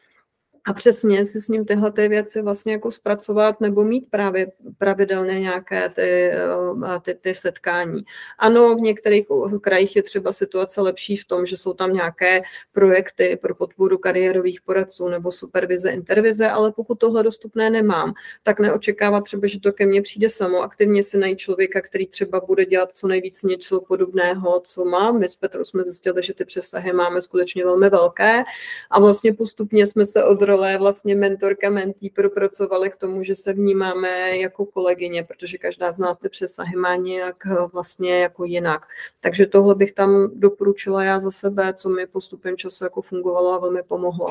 a přesně si s ním tyhle ty věci vlastně jako zpracovat nebo mít právě pravidelně nějaké ty, eh, ty, ty setkání. Ano, v některých krajích je třeba situace lepší v tom, že jsou tam nějaké projekty pro podporu kariérových poradců nebo supervize, intervize, ale pokud tohle dostupné nemám, tak neočekávat třeba, že to ke mně přijde samo. Aktivně si najít člověka, který třeba bude dělat co nejvíc něco podobného, co mám. My s Petrou jsme zjistili, že ty přesahy máme skutečně velmi velké a vlastně postupně jsme se od role vlastně mentorka, mentý propracovali k tomu, že se vnímáme jako kolegyně, protože každá z nás ty přesahy má nějak eh, vlastně jako jinak. Takže tohle bych tam doporučila já za sebe, co mi postupem času jako fungovalo a velmi pomohlo.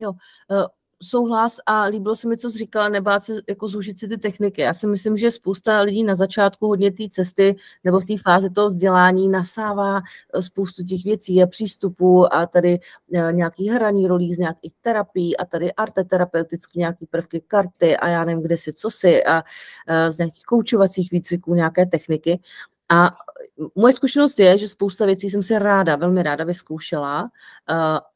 Jo, eh, souhlas a líbilo se mi, co jsi říkala, nebát se jako zúžit si ty techniky. Já si myslím, že spousta lidí na začátku hodně té cesty nebo v té fázi toho vzdělání nasává eh, spoustu těch věcí a přístupů a tady eh, nějaký hraní rolí z nějakých terapií a tady arteterapeuticky nějaký prvky karty a já nevím, kde si, co si a eh, z nějakých koučovacích výcviků nějaké techniky. A moje zkušenost je, že spousta věcí jsem si ráda, velmi ráda vyzkoušela, uh,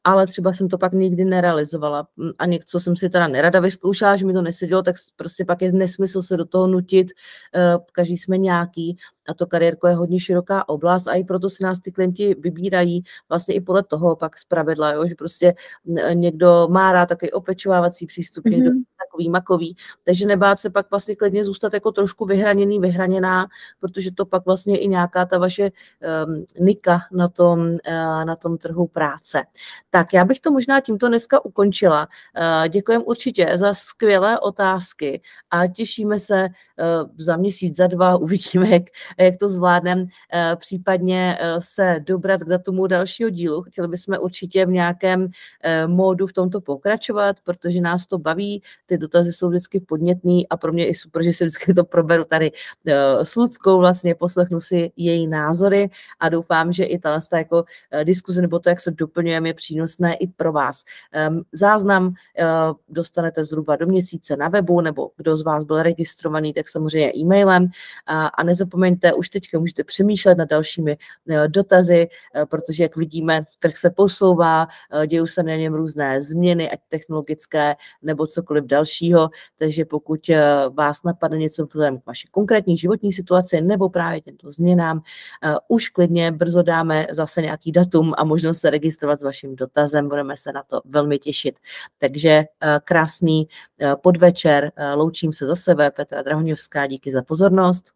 ale třeba jsem to pak nikdy nerealizovala. A něco jsem si teda nerada vyzkoušela, že mi to nesedělo, tak prostě pak je nesmysl se do toho nutit. Uh, každý jsme nějaký a to kariérko je hodně široká oblast a i proto si nás ty klienti vybírají vlastně i podle toho pak z pravidla, jo, že prostě někdo má rád takový opečovávací přístup, mm-hmm. někdo mhm. takový makový, takže nebát se pak vlastně klidně zůstat jako trošku vyhraněný, vyhraněná, protože to pak vlastně i nějaká ta vaše um, nika na tom, uh, na tom trhu práce. Tak já bych to možná tímto dneska ukončila. Uh, děkujeme určitě za skvělé otázky a těšíme se uh, za měsíc, za dva, uvidíme, jak, jak to zvládneme, eh, případně eh, se dobrat k datumu dalšího dílu. Chtěli bychom určitě v nějakém eh, módu v tomto pokračovat, protože nás to baví, ty dotazy jsou vždycky podnětný a pro mě i super, že si vždycky to proberu tady s Ludskou, vlastně poslechnu si její názory a doufám, že i ta jako diskuze nebo to, jak se doplňujeme, je přínosné i pro vás. Ehm, záznam dostanete zhruba do měsíce na webu, nebo kdo z vás byl registrovaný, tak samozřejmě e-mailem a nezapomeňte už teďka můžete přemýšlet nad dalšími eh, dotazy, eh, protože jak vidíme, trh se posouvá, eh, dějí se na něm různé změny, ať technologické nebo cokoliv dalšího, takže pokud vás napadne něco vzhledem k vaší konkrétní životní situaci nebo právě těmto změnám, už klidně brzo dáme zase nějaký datum a možnost se registrovat s vaším dotazem, budeme se na to velmi těšit. Takže krásný podvečer, loučím se za sebe, Petra Drahoňovská, díky za pozornost.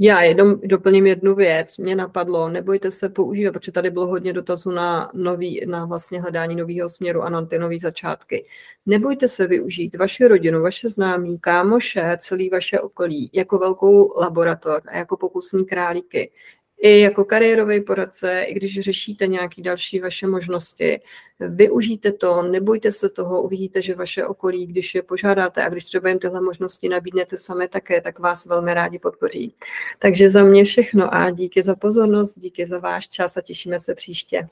Já jenom doplním jednu věc. Mě napadlo, nebojte se používat, protože tady bylo hodně dotazů na, nový, na vlastně hledání nového směru a na ty nové začátky. Nebojte se využít vaši rodinu, vaše známí, kámoše, celý vaše okolí jako velkou laboratoř a jako pokusní králíky i jako kariérový poradce, i když řešíte nějaké další vaše možnosti, využijte to, nebojte se toho, uvidíte, že vaše okolí, když je požádáte a když třeba jim tyhle možnosti nabídnete sami také, tak vás velmi rádi podpoří. Takže za mě všechno a díky za pozornost, díky za váš čas a těšíme se příště.